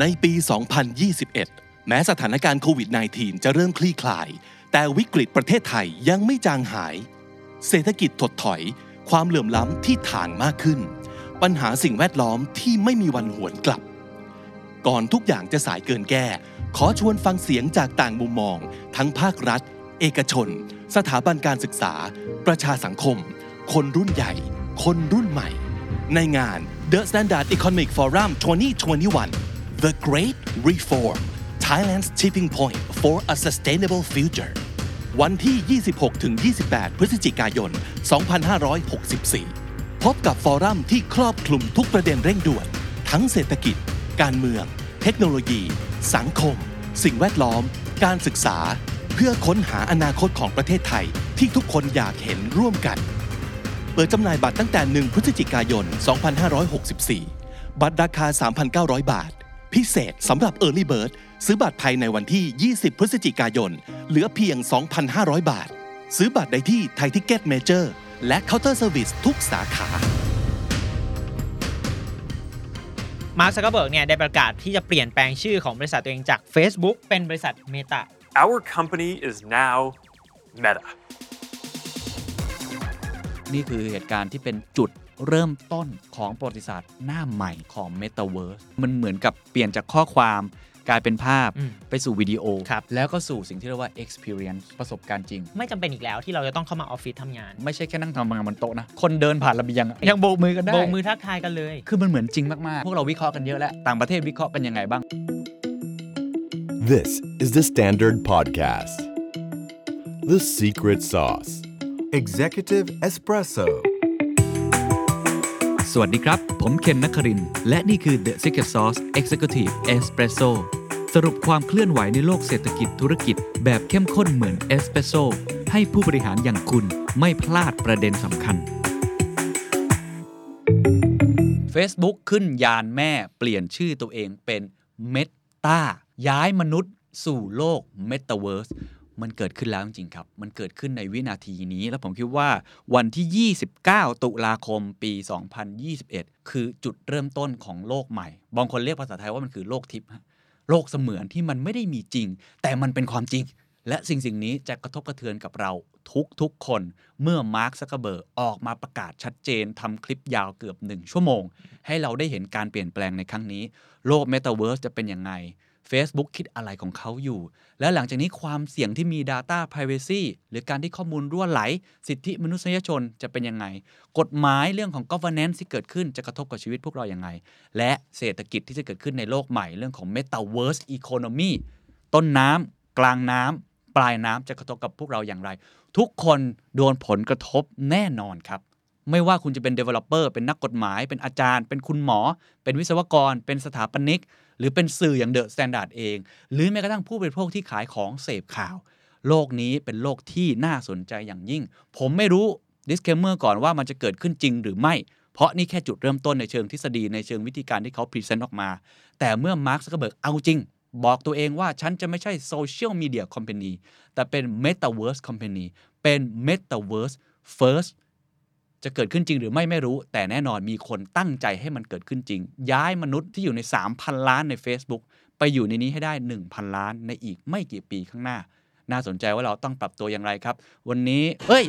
ในปี 2021 แม้สถานการณ์โควิด -19 จะเริ่มคลี่คลาย แต่วิกฤตประเทศไทยยังไม่จางหาย เศรษฐกิจถดถอย ความเหลื่อมล้ำที่ถางมากขึ้น ปัญหาสิ่งแวดล้อมที่ไม่มีวันหวนกลับ ก่อนทุกอย่างจะสายเกินแก้ ขอชวนฟังเสียงจากต่างมุมมอง ทั้งภาครัฐ เอกชน สถาบันการศึกษา ประชาสังคม คนรุ่นใหญ่ คนรุ่นใหม่ ในงาน The Standard Economic Forum 2021 The Great Reform Thailand's Tipping Point for a Sustainable Future วันที่ 26-28 พฤศจิกายน 2564 พบกับฟอรัมที่ครอบคลุมทุกประเด็นเร่งด่วน ทั้งเศรษฐกิจ การเมือง เทคโนโลยี สังคม สิ่งแวดล้อม การศึกษา เพื่อค้นหาอนาคตของประเทศไทยที่ทุกคนอยากเห็นร่วมกัน เปิดจำหน่ายบัตรตั้งแต่ 1 พฤศจิกายน 2564 บัตรราคา 3,900 บาท พิเศษสำหรับ Early Bird ซื้อบัตรภายในวันที่ 20 พฤศจิกายน เหลือเพียง 2,500 บาท ซื้อบัตรได้ที่ไทยทิกเก็ตเมเจอร์และเคาน์เตอร์เซอร์วิสทุกสาขา มาร์คซักเกอร์เบิร์กเนี่ยได้ประกาศที่จะเปลี่ยนแปลงชื่อของบริษัทตัวเองจาก Facebook เป็นบริษัท Meta Our company is now Meta. นี่คือเหตุการณ์ที่เป็นจุด เริ่มต้นของประวัติศาสตร์หน้าใหม่ของ Metaverse มันเหมือนกับเปลี่ยนจากข้อความกลายเป็นภาพอืมไปสู่วิดีโอครับแล้วก็สู่สิ่งที่เรียกว่า experience ประสบการณ์จริง ไม่จำเป็นอีกแล้วที่เราจะต้องเข้ามาออฟฟิศทำงาน ไม่ใช่แค่นั่งทำงานบนโต๊ะนะ คนเดินผ่านระเบียงอะยังโบกมือกันได้ โบกมือทักทายกันเลย คือมันเหมือนจริงมาก ๆ พวกเราวิเคราะห์กันเยอะแล้ว ต่างประเทศวิเคราะห์กันยังไงบ้าง This is the Standard Podcast. The Secret Sauce. Executive Espresso. สวัสดีครับ ผมเคนนักคริน และนี่คือ The Secret Sauce Executive Espresso สรุปความเคลื่อนไหวในโลกเศรษฐกิจธุรกิจ แบบเข้มข้นเหมือนเอสเปรสโซให้ผู้บริหารอย่างคุณไม่พลาดประเด็นสำคัญ Facebook ขึ้นยานแม่เปลี่ยนชื่อตัวเองเป็น Meta ย้ายมนุษย์สู่โลก Metaverse มั มันเกิดขึ้นแล้วจริงๆครับ มันเกิดขึ้นในวินาทีนี้ แล้วผมคิดว่าวันที่ 29 ตุลาคมปี 2021 คือจุดเริ่มต้นของโลกใหม่ บางคนเรียกภาษาไทยว่ามันคือโลกทิพย์โลกเสมือนที่มันไม่ได้มีจริง แต่มันเป็นความจริง และสิ่งสิ่งนี้จะกระทบกระเทือนกับเราทุกทุกคนเมื่อมาร์คซักเกอร์เบิร์กออกมาประกาศชัดเจนทำคลิปยาวเกือบ 1 ชั่วโมง ให้เราได้เห็นการเปลี่ยนแปลงในครั้งนี้ โลก Metaverse จะเป็นยังไง Facebook คิดอะไรของเขาอยู่ แล้วหลังจากนี้ความเสี่ยงที่มี Data Privacy หรือการที่ข้อมูลรั่วไหล สิทธิมนุษยชนจะเป็นยังไง กฎหมายเรื่องของ governance ที่เกิดขึ้นจะกระทบกับชีวิตพวกเราอย่างไง และเศรษฐกิจที่จะเกิดขึ้นในโลกใหม่เรื่องของ Metaverse Economy ต้นน้ำกลางน้ำปลายน้ำจะกระทบกับพวกเราอย่างไร ทุกคนโดนผลกระทบแน่นอนครับไม่ว่าคุณจะเป็น developer เป็นนักกฎหมาย เป็นอาจารย์ เป็นคุณหมอ เป็นวิศวกร เป็นสถาปนิก หรือเป็นสื่ออย่าง The Standard เอง หรือแม้กระทั่งผู้บริโภคที่ขายของเสพข่าว โลกนี้เป็นโลกที่น่าสนใจอย่างยิ่ง ผมไม่รู้ disclaimer ก่อนว่ามันจะเกิดขึ้นจริงหรือไม่ เพราะนี่แค่จุดเริ่มต้นในเชิงทฤษฎีในเชิงวิธีการที่เขา present ออกมา แต่เมื่อมาร์คซักเบิร์กเอาจริง บอกตัวเองว่าฉันจะไม่ใช่ social media companyแต่เป็น Metaverse Company เป็น Metaverse First จะเกิดขึ้นจริงหรือไม่ไม่รู้ แต่แน่นอนมีคนตั้งใจให้มันเกิดขึ้นจริง ย้ายมนุษย์ที่อยู่ใน 3,000 ล้านใน Facebook ไปอยู่ในนี้ให้ได้ 1,000 ล้านในอีกไม่กี่ปีข้างหน้า น่าสนใจว่าเราต้องปรับตัวอย่างไรครับ วันนี้เอ้ย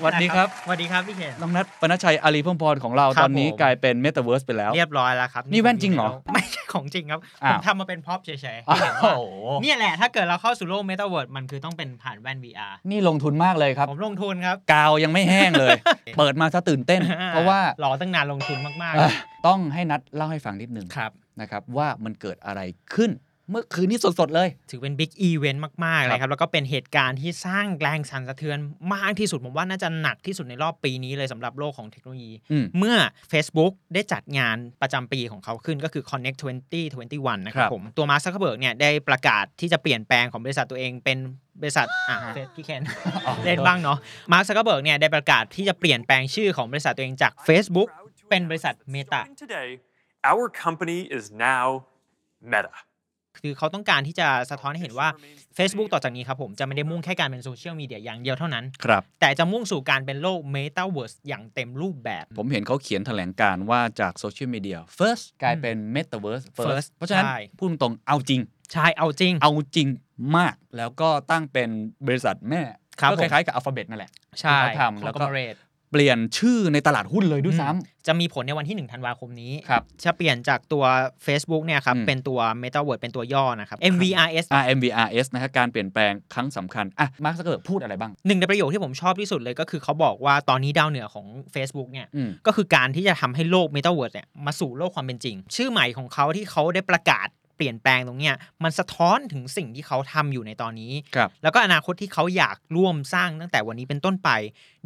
สวัสดีครับ สวัสดีครับพี่เคนน้องนัทปนชชัยอารีพงพรของเราครับตอนนี้ผมกลายเป็น Metaverse ไปแล้ว เรียบร้อยแล้วครับ นี่แว่นจริงเหรอ ไม่ใช่ของจริงครับอ้าผวมทำมาเป็นพ็อปเฉยๆอ้าให้เห็นว่าโอ้โหเนี่ยแหละถ้าเกิดเราเข้าสู่โลก Metaverse มันคือต้องเป็นผ่านแว่น VR นี่ลงทุนมากเลยครับ ผมลงทุนครับ กาวยังไม่แห้งเลย เปิดมาซะตื่นเต้น เพราะว่ารอตั้งนานลงทุนมากเอ่อต้องให้นัดเล่าให้ฟังนิดนึงๆครับนะครับว่ามันเกิดอะไรขึ้น เมื่อคืนนี้สดๆเลย ถือเป็น big event มากๆเลยครับ แล้วก็เป็นเหตุการณ์ที่สร้างแรงสั่นสะเทือนมากที่สุด ผมว่าน่าจะหนักที่สุดในรอบปีนี้เลยสำหรับโลกของเทคโนโลยีอืมเมื่อ Facebook ได้จัดงานประจำปีของเขาขึ้นก็คือ Connect 2021 นะครัครับผม ตัวมาร์คซักเคอร์เบิร์กเนี่ยได้ประกาศที่จะเปลี่ยนแปลงของบริษัทตัวเองเป็นบริษัทอะเฟซพี่เคนเล่นบ้างเนาะมาร์คซักเคอร์เบิร์กเนี่ยได้ประกาศที่จะเปลี่ยนแปลงชื่อของบริษัทตัวเองจาก Facebook เป็นบริษัท Meta Starting today, our company is now Meta. คือเขาต้องการที่จะสะท้อนให้เห็นว่า Facebook ต่อจากนี้ครับผมจะไม่ได้มุ่งแค่การเป็นโซเชียลมีเดียอย่างเดียวเท่านั้น ครับ แต่จะมุ่งสู่การเป็นโลก Metaverse อย่างเต็มรูปแบบ ผมเห็นเขาเขียนแถลงการว่าจากโซเชียลมีเดีย first กลายเป็น metaverse first, First เพราะฉะนั้น ใช่ พูดตรงๆเอาจริง ใช่เอาจริง เอาจริงมากแล้วก็ตั้งเป็นบริษัทแม่ครับก็ผม คล้ายๆกับ Alphabet นั่นแหละใช่ที่เขาทำแล้วก็ Conglomerate เปลี่ยนชื่อในตลาดหุ้นเลยด้วยซ้ำจะมีผลในวันที่ 1 ธันวาคมนี้ครับจะเปลี่ยนจากตัว Facebook เนี่ยครับอืมเป็นตัว Metaverse เป็นตัวย่อนะครับ MVRS MVRS นะครับการเปลี่ยนแปลงครั้งสำคัญอะมาร์คซักเกอร์พูดอะไรบ้างหนึ่งในประโยคที่ผมชอบที่สุดเลยก็คือเขาบอกว่าตอนนี้ดาวเหนือของ Facebook เนี่ยอืมก็คือการที่จะทำให้โลก Metaverse เนี่ยมาสู่โลกความเป็นจริง ชื่อใหม่ของเขาที่เขาได้ประกาศเปลี่ยนแปลงตรงเนี้ยมันสะท้อนถึงสิ่งที่เขาทำอยู่ในตอนนี้ครับแล้วก็อนาคตที่เขาอยากร่วมสร้างตั้งแต่วันนี้เป็นต้นไป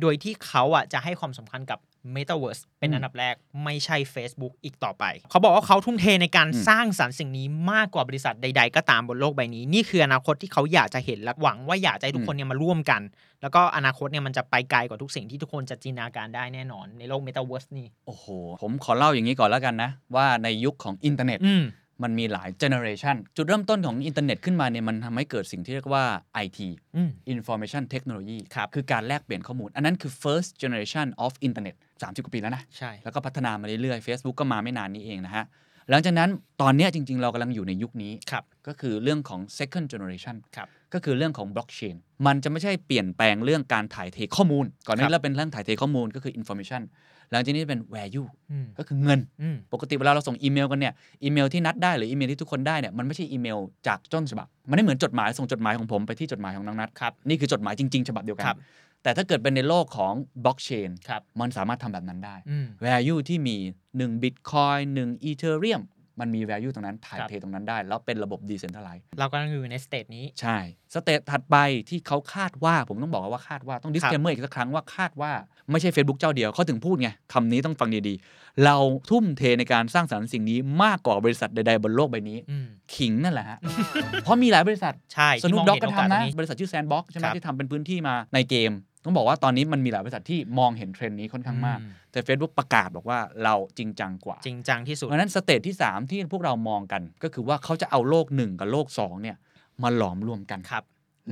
โดยที่เขาอะจะให้ความสำคัญกับ Metaverse เป็นอืมอันดับแรกไม่ใช่ Facebook อีกต่อไป เขาบอกว่าเขาทุ่มเทในการอืมสร้างสรรค์สิ่งนี้มากกว่าบริษัทใด ๆ ก็ตามบนโลกใบนี้ นี่คืออนาคตที่เขาอยากจะเห็นและหวังว่าอยากจะให้ทุกคนเนี่ยมาร่วมกัน แล้วก็อนาคตเนี่ยมันจะไปไกลกว่าทุกสิ่งที่ทุกคนจะจินตนาการได้แน่นอนในโลก Metaverse นี่โอ้โห ผมขอเล่าอย่างนี้ก่อนแล้วกันนะ ว่าในยุคของอินเทอร์เน็ตอื มมันมีหลายเจเนอเรชันจุดเริ่มต้นของอินเทอร์เน็ตขึ้นมาเนี่ยมันทำให้เกิดสิ่งที่เรียกว่า IT อืม Information Technology ครับคือการแลกเปลี่ยนข้อมูล อันนั้นคือ first generation of internet 30 กว่าปีแล้วนะ ใช่ แล้วก็พัฒนามาเรื่อยๆ Facebook ก็มาไม่นานนี้เองนะฮะ หลังจากนั้นตอนเนี้ยจริง ๆ เรากำลังอยู่ในยุคนี้ครับก็คือเรื่องของ second generation ครับก็คือเรื่องของ blockchain มันจะไม่ใช่เปลี่ยนแปลงเรื่องการถ่ายเทข้อมูล ก่อนหน้าครับนี้เราเป็นเรื่องถ่ายเทข้อมูลก็คือ information หลังจากนี้เป็น value อืมก็คือเงินอืมปกติเวลาเราส่งอีเมลกันเนี่ยอีเมลที่นัดได้หรืออีเมลที่ทุกคนได้เนี่ยมันไม่ใช่อีเมลจากต้นฉบับ มันไม่เหมือนจดหมายส่งจดหมายของผมไปที่จดหมายของน้องนัดครับนี่คือจดหมายจริงๆ ฉบับเดียวกันครับแต่ถ้าเกิดเป็นในโลกของบล็อกเชนครับมันสามารถทำแบบนั้นได้อืม value ที่มี 1 Bitcoin 1 Ethereum มันมี value ตรงนั้นถ่ายครับเทตรงนั้นได้ แล้วเป็นระบบ decentralized เรากำลังอยู่ใน stage นี้ ใช่ stage ถัดไปที่เขาคาดว่าผมต้องบอกว่าคาดว่าต้อง disclaimer อีกสักครั้งว่าคาดว่าไม่ใช่ Facebook เจ้าเดียวเขาถึงพูดไงคำนี้ต้องฟังดีๆ เราทุ่มเทในการสร้างสรรค์สิ่งนี้มากกว่าบริษัทใดๆบนโลกใบนี้อืมขิงนั่นแหละฮะเพราะมีหลายบริษัทใช่สที่นุมกองด็อกเห็นก็โอกาสทำตรนะงนี้บริษัทชื่อ Sandbox ใช่ไหมครับที่ทำเป็นพื้นที่มาในเกม ต้องบอกว่าตอนนี้มันมีหลายบริษัทที่มองเห็นเทรนด์นี้ค่อนข้างมากอืมแต่ Facebook ประกาศบอกว่าเราจริงจังกว่า จริงจังที่สุดเพราะฉะนั้นสเตจที่ 3 ที่พวกเรามองกัน ก็คือว่าเขาจะเอาโลก 1 กับโลก 2 เนี่ยมาหลอมรวมกันครับ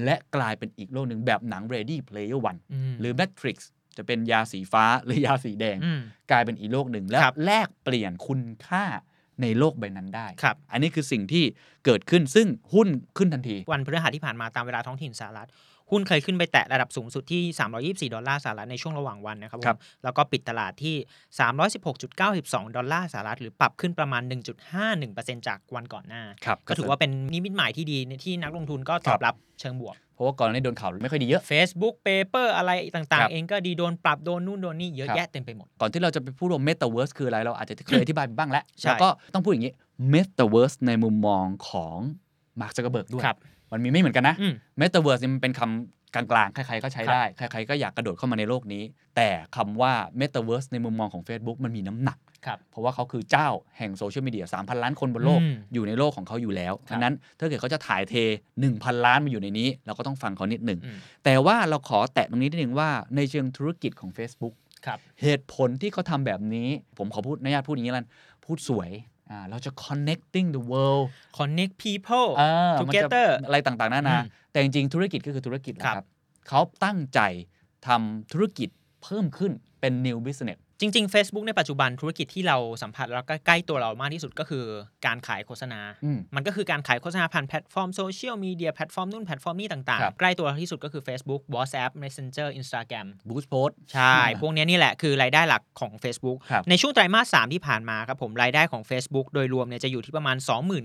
และกลายเป็นอีกโลกหนึ่งแบบหนัง Ready Player One อืมหรือ Matrix จะเป็นยาสีฟ้าหรือยาสีแดงอืมกลายเป็นอีกโลกหนึ่งและครับแลกเปลี่ยนคุณค่าในโลกใบนั้นได้ครับอันนี้คือสิ่งที่เกิดขึ้นซึ่งหุ้นขึ้นทันที วันพฤหัสที่ผ่านมาตามเวลาท้องถิ่นสหรัฐ หุ้นเคยขึ้นไปแตะระดับสูงสุดที่ 324 ดอลลาร์สหรัฐในช่วงระหว่างวันนะครับผครับมแล้วก็ปิดตลาดที่ 316.92 ดอลลาร์สหรัฐหรือปรับขึ้นประมาณ 1.51%จากวันก่อนหน้าครับก็ถือว่าเป็นนิมิตหมายที่ดีที่นักลงทุนก็ตอบรับเชิงบวกเพราะว่าก่อนหน้านี้โดนข่าวไม่ค่อยดีเยอะ Facebook Paper อะไรต่างครับๆเองก็ดีโดนปรับโดนนู่นโดนนี่เยอะครับแยะเต็มไปหมด ก่อนที่เราจะไปพูดว่า Metaverse คืออะไร เราอาจจะเคยอธิบายไปบ้างแล้วใช่แล้วก็ต้องพูดอย่างนี้ Metaverse ในมุมมองของ Mark Zuckerberg ด้วยครับ มันมีไม่เหมือนกันนะอืม Metaverse เนี่ยมันเป็นคำกลางๆ ใครๆก็ใช้ได้ ใครๆก็อยากกระโดดเข้ามาในโลกนี้ แต่คำว่า Metaverse ในมุมมองของ Facebook มันมีน้ำหนักครับเพราะว่าเขาคือเจ้าแห่งโซเชียลมีเดีย3,000 ล้านคนบนโลกอืมอยู่ในโลกของเขาอยู่แล้วครับดังนั้นถ้าเกิดเขาจะถ่ายเท 1,000 ล้านมาอยู่ในนี้ เราก็ต้องฟังเขานิดหนึ่งอืมแต่ว่าเราขอแตะตรงนี้นิดหนึ่งว่าในเชิงธุรกิจของ Facebook ครับเหตุผลที่เขาทำแบบนี้ ผมขอพูดอนุญาตพูดอย่างนี้แล้วกันพูดสวยอ่า เราจะ connecting the world Connect people เออมันจะ together อะไรต่างๆนานาอืมแต่จริงๆธุรกิจก็คือธุรกิจแหละครับครับเขาตั้งใจทำธุรกิจเพิ่มขึ้นเป็น new business จริง ๆ Facebook ในปัจจุบันธุรกิจที่เราสัมผัสแล้วก็ใกล้ตัวเรามากที่สุดก็คือการขายโฆษณาอืมมันก็คือการขายโฆษณาผ่านแพลตฟอร์มโซเชียลมีเดียแพลตฟอร์มนู่นแพลตฟอร์มนี่ต่างครับๆใกล้ตัวเราที่สุดก็คือ Facebook WhatsApp Messenger Instagram boost post ใช่ พวกเนี้ยนี่แหละคือรายได้หลักของ Facebook ครับในช่วงไตรมาส 3 ที่ผ่านมาครับผมรายได้ของ Facebook โดยรวมเนี่ยจะอยู่ที่ประมาณ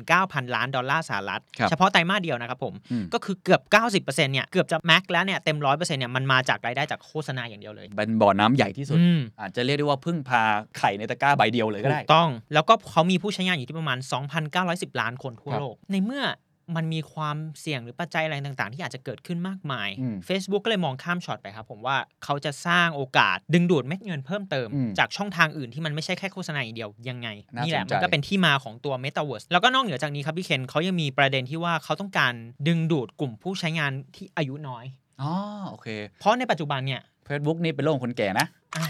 29,000 ล้านดอลลาร์สหรัฐครับเฉพาะไตรมาสเดียวนะครับผมอืมก็คือเกือบ 90%เนี่ยเกือบจะแม็กแล้วเนี่ยเต็ม100%เนี่ยมันมาจากรายได้จากโฆษณาอย่างเดียวเลยเป็นบ่อน้ำใหญ่ที่สุดอืมอาจจะเรียกได้ว่าพึ่งพาไข่ในตะกร้าใบเดียวเลยก็ถูได้กต้อง แล้วก็เขามีผู้ใช้งานอยู่ที่ประมาณ 2,910 ล้านคนทั่วครับโลก ในเมื่อมันมีความเสี่ยงหรือปัจจัยอะไรต่างๆ ที่อาจจะเกิดขึ้นมากมาย อืม Facebook ก็เลยมองข้ามช็อตไปครับ ผมว่าเขาจะสร้างโอกาสดึงดูดเม็ดเงินเพิ่มเติม อืมจากช่องทางอื่นที่มันไม่ใช่แค่โฆษณาอย่างเดียวยังไง น่านี่แหละสนใจมันก็เป็นที่มาของตัว Metaverse แล้วก็นอกเหนือจากนี้ครับพี่เคนเขายังมีประเด็นที่ว่าเขาต้องการดึงดูดกลุ่มผู้ใช้งานที่อายุน้อย อ๋อโอเค เพราะในปัจจุบันเนี่ย Facebook นี่เป็นโลกของคนแก่นะ อะ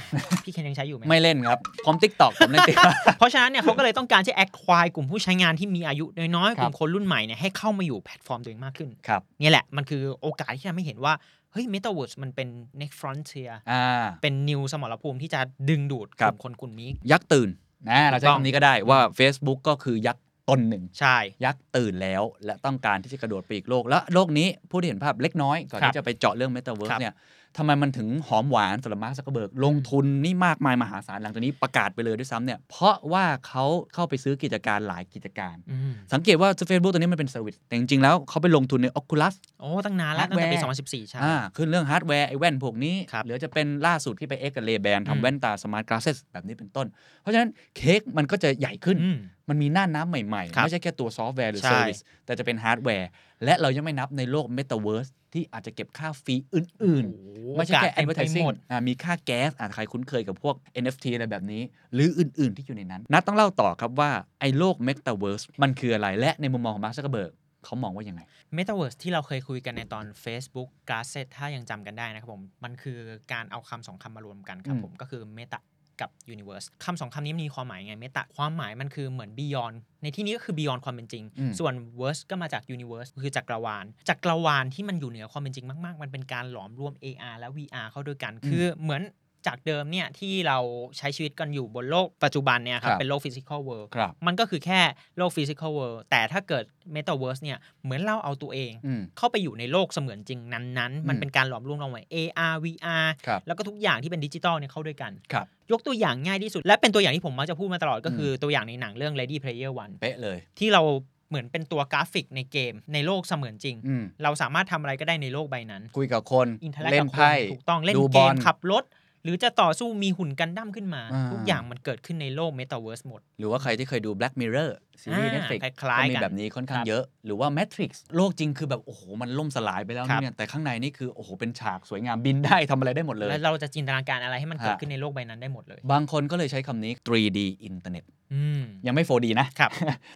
พี่เคนยังใช้อยู่ไหม ไม่เล่นครับพร้อม TikTok ผมเล่น TikTok เพราะฉะนั้นเนี่ยเขาก็เลยต้องการที่ acquire กลุ่มผู้ใช้งานที่มีอายุน้อยๆคกรับลุ่มคนรุ่นใหม่เนี่ยให้เข้ามาอยู่แพลตฟอร์มตัวเองมากขึ้น ครับ เนี่ยแหละ มันคือโอกาสที่ทำให้เห็นว่า เฮ้ย Metaverse มันเป็น next frontier อ่า เป็น new สมรภูมิที่จะดึงดูดกครับลุ่มคนกลุ่มนี้ ยักษ์ตื่นนะเราใช้ถูกต้องคำนี้ก็ได้ว่า Facebook ก็คือยักษ์ ตนหนึ่งใช่ ยักษ์ตื่นแล้วและต้องการที่จะกระโดดไปอีกโลก และโลกนี้ผู้ที่เห็นภาพเล็กน้อยก่อนครับที่จะไปเจาะเรื่อง Metaverse ครับเนี่ยทำไมมันถึงหอมหวานสำหรับมาร์คซักเบิร์กลงทุนนี่มากมายมหาศาลหลังจากนี้ประกาศไปเลยด้วยซ้ำเนี่ยเพราะว่าเขาเข้าไปซื้อกิจการหลายกิจการอืมสังเกตว่า Facebook ตัวนี้มันเป็นเซอร์วิสแต่จริงๆแล้วเขาไปลงทุนใน Oculus โอ้ตั้งนานแล้วตั้งแต่ปี Hardware 2014 ใช่อ่าขึ้นเรื่องฮาร์ดแวร์ไอ้แว่นพวกนี้ครับหรือจะเป็นล่าสุดที่ไปเอ็กกับเลแบนอืมทำแว่นตาสมาร์ทก a าสเซสแบบนี้เป็นต้น เพราะฉะนั้นเค้กมันก็จะใหญ่ขึ้นอืมมันมีน่านน้ำใหม่ๆครับไม่ใช่แค่ตัวซอฟต์แวร์หรือใช่ service แต่จะเป็นฮาร์ดแวร์ และเรายังไม่นับในโลก Metaverse ที่อาจจะเก็บค่า fee อื่นโอ้ๆไม่ใช่แค่โอกาสเต็มไป advertising หมดอ่ามีค่าแก๊สอ่าใครคุ้นเคยกับพวก NFT อะไรแบบนี้ หรืออื่นๆที่อยู่ในนั้นนัดต้องเล่าต่อครับว่า ไอ้โลก Metaverse มันคืออะไรและในมุมมองของมาร์คซักเบิร์กเขามองว่ายังไง Metaverse ที่เราเคยคุยกันในตอน Facebook g l a s s e t ถ้ายังจำกันได้นะครับผม มันคือการเอาคำสองคำมารวมกันครับอืมผมก็คือ Meta กับ Universe คำสองคำนี้มีความหมายไง Meta ความหมายมันคือเหมือน Beyond ในที่นี้ก็คือ Beyond ความเป็นจริงอืมส่วน Verse ก็มาจาก Universe คือจักรวาลจักรวาลที่มันอยู่เหนือความเป็นจริงมาก ๆ มันเป็นการหลอมรวม AR และ VR เข้าด้วยกัน คือเหมือน จากเดิมเนี่ยที่เราใช้ชีวิตกันอยู่บนโลกปัจจุบันเนี่ยครัครับบเป็นโลก physical world ครับ มันก็คือแค่โลก physical world แต่ถ้าเกิด metaverse เนี่ยเหมือนเราเอาตัวเอง อืม เข้าไปอยู่ในโลกเสมือนจริงนั้นๆ มันเป็นการหลอมรวมระหว่าง AR VR ครับแล้วก็ทุกอย่างที่เป็นดิจิตอลเนี่ยเข้าด้วยกัน ครับ ยกตัวอย่างง่ายที่สุด และเป็นตัวอย่างที่ผมมักจะพูดมาตลอดก็คือตัวอย่างในหนังเรื่อง Ready Player One เป๊ะเลย ที่เราเหมือนเป็นตัวกราฟิกในเกม ในโลกเสมือนจริง อืมเราสามารถทำอะไรก็ได้ในโลกใบนั้น คุยกับคน อินเทอร์แอคเล่กับนคนไพ่ ถูกต้องเล่นดูเกบอมลขับรถห รือจะต่อสู้มีหุ่นกันดั้มขึ้นมาอ่าทุกอย่างมันเกิดขึ้นในโลก Metaverse หมด หรือว่าใครที่เคยดู Black Mirror ซีรีส์อ่า Netflix คล้ายๆก็มีกันแบบนี้ค่อนข้างครับเยอะ หรือว่า Matrix โลกจริงคือแบบ โอ้โห มันล่มสลายไปแล้วครับเนี่ยแต่ข้างในนี่คือ โอ้โห เป็นฉากสวยงามบินได้ทำอะไรได้หมดเลย แล้วเราจะจินตนาการอะไรให้มันเกิดฮะขึ้นในโลกใบนั้นได้หมดเลย บางคนก็เลยใช้คำนี้ 3D อินเทอร์เน็ตอืมยังไม่ 4D นะครับ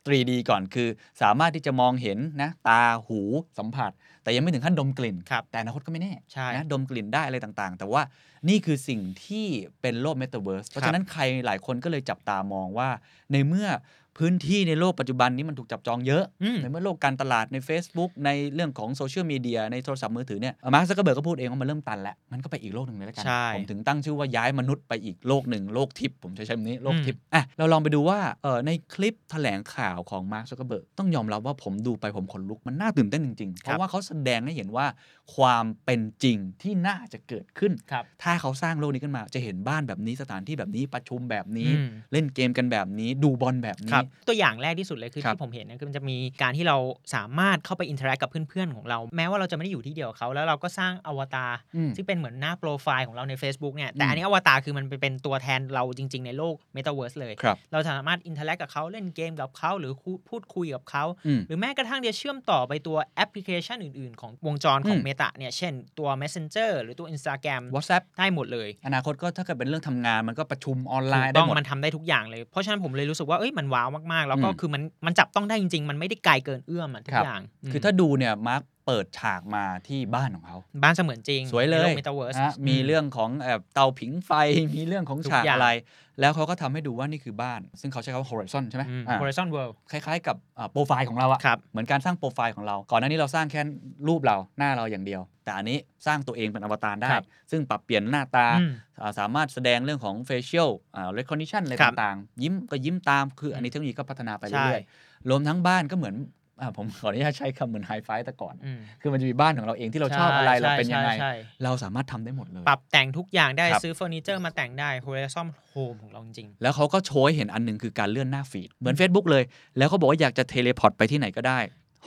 3D ก่อนคือสามารถที่จะมองเห็นนะตาหูสัมผัส แต่ยังไม่ถึงขั้นดมกลิ่นครับแต่อนาคตก็ไม่แน่ใช่นะดมกลิ่นได้อะไรต่างๆ แต่ว่า นี่คือสิ่งที่เป็นโลก Metaverse เพราะฉะนั้นใครหลายคนก็เลยจับตามองว่า ในเมื่อพื้นที่ในโลกปัจจุบันนี้มันถูกจับจองเยอะอืมในเมื่อโลกการตลาดใน Facebook ในเรื่องของโซเชียลมีเดียในโทรศัพท์มือถือเนี่ยมาร์คซักเกอร์เบิร์กก็พูดเองว่ามันเริ่มตันแล้ว มันก็ไปอีกโลกหนึ่งเลยแล้วกันใช่ผมถึงตั้งชื่อว่าย้ายมนุษย์ไปอีกโลกหนึ่งโลกทิพย์ผมใช้คำนี้โลกอืมทิพย์อะเราลองไปดูว่าเออในคลิปแถลงข่าวของมาร์คซักเกอร์เบิร์กต้องยอมรับว่าผมดูไปผมขนลุกมันน่าตื่นเต้นจริงๆ เพราะว่าเขาแสดงให้เห็นว่าความเป็นจริงที่น่าจะเกิดขึ้นครับถ้าเขาสร้างโลกนี้ขึ้นมา จะเห็นบ้านแบบนี้สถานที่แบบนี้ประชุมแบบนี้อืมเล่นเกมกันแบบนี้ดูบอลแบบนี้ครับตัวอย่างแรกที่สุดเลยคือครับที่ผมเห็นเนี่ยคือมันจะมีการที่เราสามารถเข้าไป interact กับเพื่อนๆของเรา แม้ว่าเราจะไม่ได้อยู่ที่เดียวกับเขาแล้วเราก็สร้างอวตารอืมซึ่งเป็นเหมือนหน้าโปรไฟล์ของเราใน Facebook เนี่ยแต่อืมอันนี้อวตารคือมันเป็นตัวแทนเราจริง ๆ ในโลก Metaverse เลยครับเราสามารถ interact กับเขาเล่นเกมกับเขาหรือคุพูดคุยกับเขาอืมหรือแม้กระทั่งจะเชื่อมต่อไปตัวแอปพลิเคชันอื่น ๆ ของวงจรของอืม Meta เนี่ยเช่นตัว Messenger หรือตัว Instagram WhatsApp ได้หมดเลย อนาคตก็ถ้าเกิดเป็นเรื่องทำงานมันก็ประชุมออนไลน์ได้ต้องหมดมันทำได้ทุกอย่างเลย เพราะฉะนั้นผมเลยรู้สึกว่าเอ้ยมันว้าวมากๆ แล้วก็อืมคือมันมันจับต้องได้จริง ๆ มันไม่ได้ไกลเกินเอื้อมอะทุกอย่างครับมคือถ้าดูเนี่ยมาร์ค เปิดฉากมาที่บ้านของเขา บ้านเสมือนจริงสวยเลยเมตาเวิร์สนะฮะมีเรื่องของเอ่อเตาผิงไฟมีเรื่องของทุกฉากอย่างอะไร แล้วเขาก็ทำให้ดูว่านี่คือบ้าน ซึ่งเขาใช้คำว่า horizon ใช่ไหมอ่า Horizon World คล้ายๆ กับอ่าโปรไฟล์ของเราอะครับเหมือนการสร้างโปรไฟล์ของเรา ก่อนหน้านี้เราสร้างแค่รูปเราหน้าเราอย่างเดียว แต่อันนี้สร้างตัวเองเป็นอวตารได้ครับซึ่งปรับเปลี่ยนหน้าตาอืมอ่าสามารถแสดงเรื่องของ facial อ่า recognition อะไรครับต่างๆ ยิ้มก็ยิ้มตามคืออันนี้เทคโนโลยีก็พัฒนาไปใช่เรื่อยๆรวมทั้งบ้านก็เหมือนอ่า ผมขออนุญาตใช้คำเหมือนไฮไฟแต่ก่อน อืมคือมันจะมีบ้านของเราเองที่เราชอบอะไรเราเป็นยังไงใช่ใช่เราสามารถทำได้หมดเลย ปรับแต่งทุกอย่างได้ครับ ซื้อเฟอร์นิเจอร์มาแต่งได้ Horizon Home ของเราจริง แล้วเขาก็โชว์ให้เห็นอันหนึ่งคือการเลื่อนหน้า feed เหมือน Facebook เลย แล้วเขาบอกว่าอยากจะ teleport ไปที่ไหนก็ได้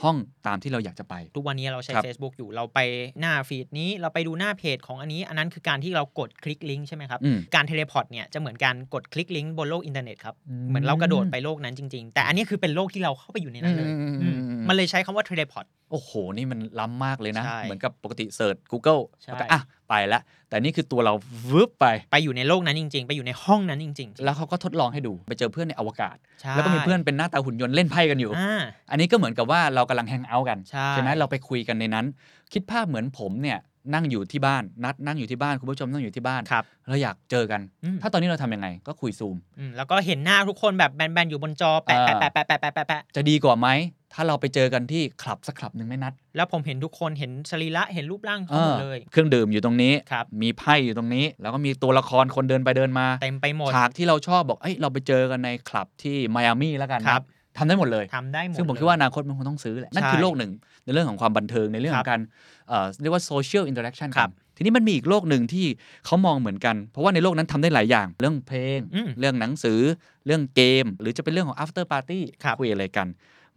ห้องตามที่เราอยากจะไป ทุกวันนี้เราใช้ครับ Facebook อยู่เราไปหน้า feed นี้เราไปดูหน้าเพจของอันนี้ อันนั้นคือการที่เรากดคลิกลิงก์ใช่ไหมครับอืมการ teleport เนี่ยจะเหมือนการกดคลิกลิงก์บนโลกอินเทอร์เน็ตครับอืมเหมือนเรากระโดดไปโลกนั้นจริง ๆ แต่อันนี้คือเป็นโลกที่เราเข้าไปอยู่ในนั้นเลยอืมอืมอืมอืมอืมมันเลยใช้คำว่า teleportโอ้โห นี่มันล้ำมากเลยนะ ใช่เหมือนกับปกติเสิร์ช Google ใช่ แล้วก็อะ ไปละแต่นี่คือตัวเราวืบไป ไปอยู่ในโลกนั้นจริง ๆ ไปอยู่ในห้องนั้นจริงๆแล้วเขาก็ทดลองให้ดูไปเจอเพื่อนในอวกาศ ใช่แล้วก็มีเพื่อนเป็นหน้าตาหุ่นยนต์เล่นไพ่กันอยู่ อ่า อันนี้ก็เหมือนกับว่าเรากำลังแฮงเอาท์กันใช่ ไหมเราไปคุยกันในนั้น คิดภาพเหมือนผมเนี่ย นั่งอยู่ที่บ้าน นัดนั่งอยู่ที่บ้านคุณผู้ชมนั่งอยู่ที่บ้านครับเราอยากเจอกันอืมถ้าตอนนี้เราทำยังไงก็คุยซูมอืมแล้วก็เห็นหน้าทุกคนแบบแบนๆอยู่บนจอแปะอ่าแปะแปะแปะแปะแปะแปะจะดีกว่าไหมถ้าเราไปเจอกันที่คลับสักคลับหนึ่งไหมนัด แล้วผมเห็นทุกคนเห็นสรีระเห็นรูปร่างเขาหมดเลย เครื่องดื่มอยู่ตรงนี้ครับมีไพ่อยู่ตรงนี้ แล้วก็มีตัวละครคนเดินไปเดินมาเต็มไปหมดฉากที่เราชอบบอกเอ้ยเราไปเจอกันในคลับที่ไมอามี่แล้วกันนะครับ ทำได้หมดเลยทำได้หมดซึ่งผมเลยคิดว่าอนาคตมันคงต้องซื้อแหละนั่นใช่คือโลกหนึ่ง ในเรื่องของความบันเทิงในเรื่องของการครับเอ่อเรียกว่า social interaction กันครับทีนี้มันมีอีกโลกหนึ่งที่เขามองเหมือนกัน เพราะว่าในโลกนั้นทำได้หลายอย่าง เรื่องเพลงอืมเรื่องหนังสือ เรื่องเกม หรือจะเป็นเรื่องของ after party ครับคุยอะไรกัน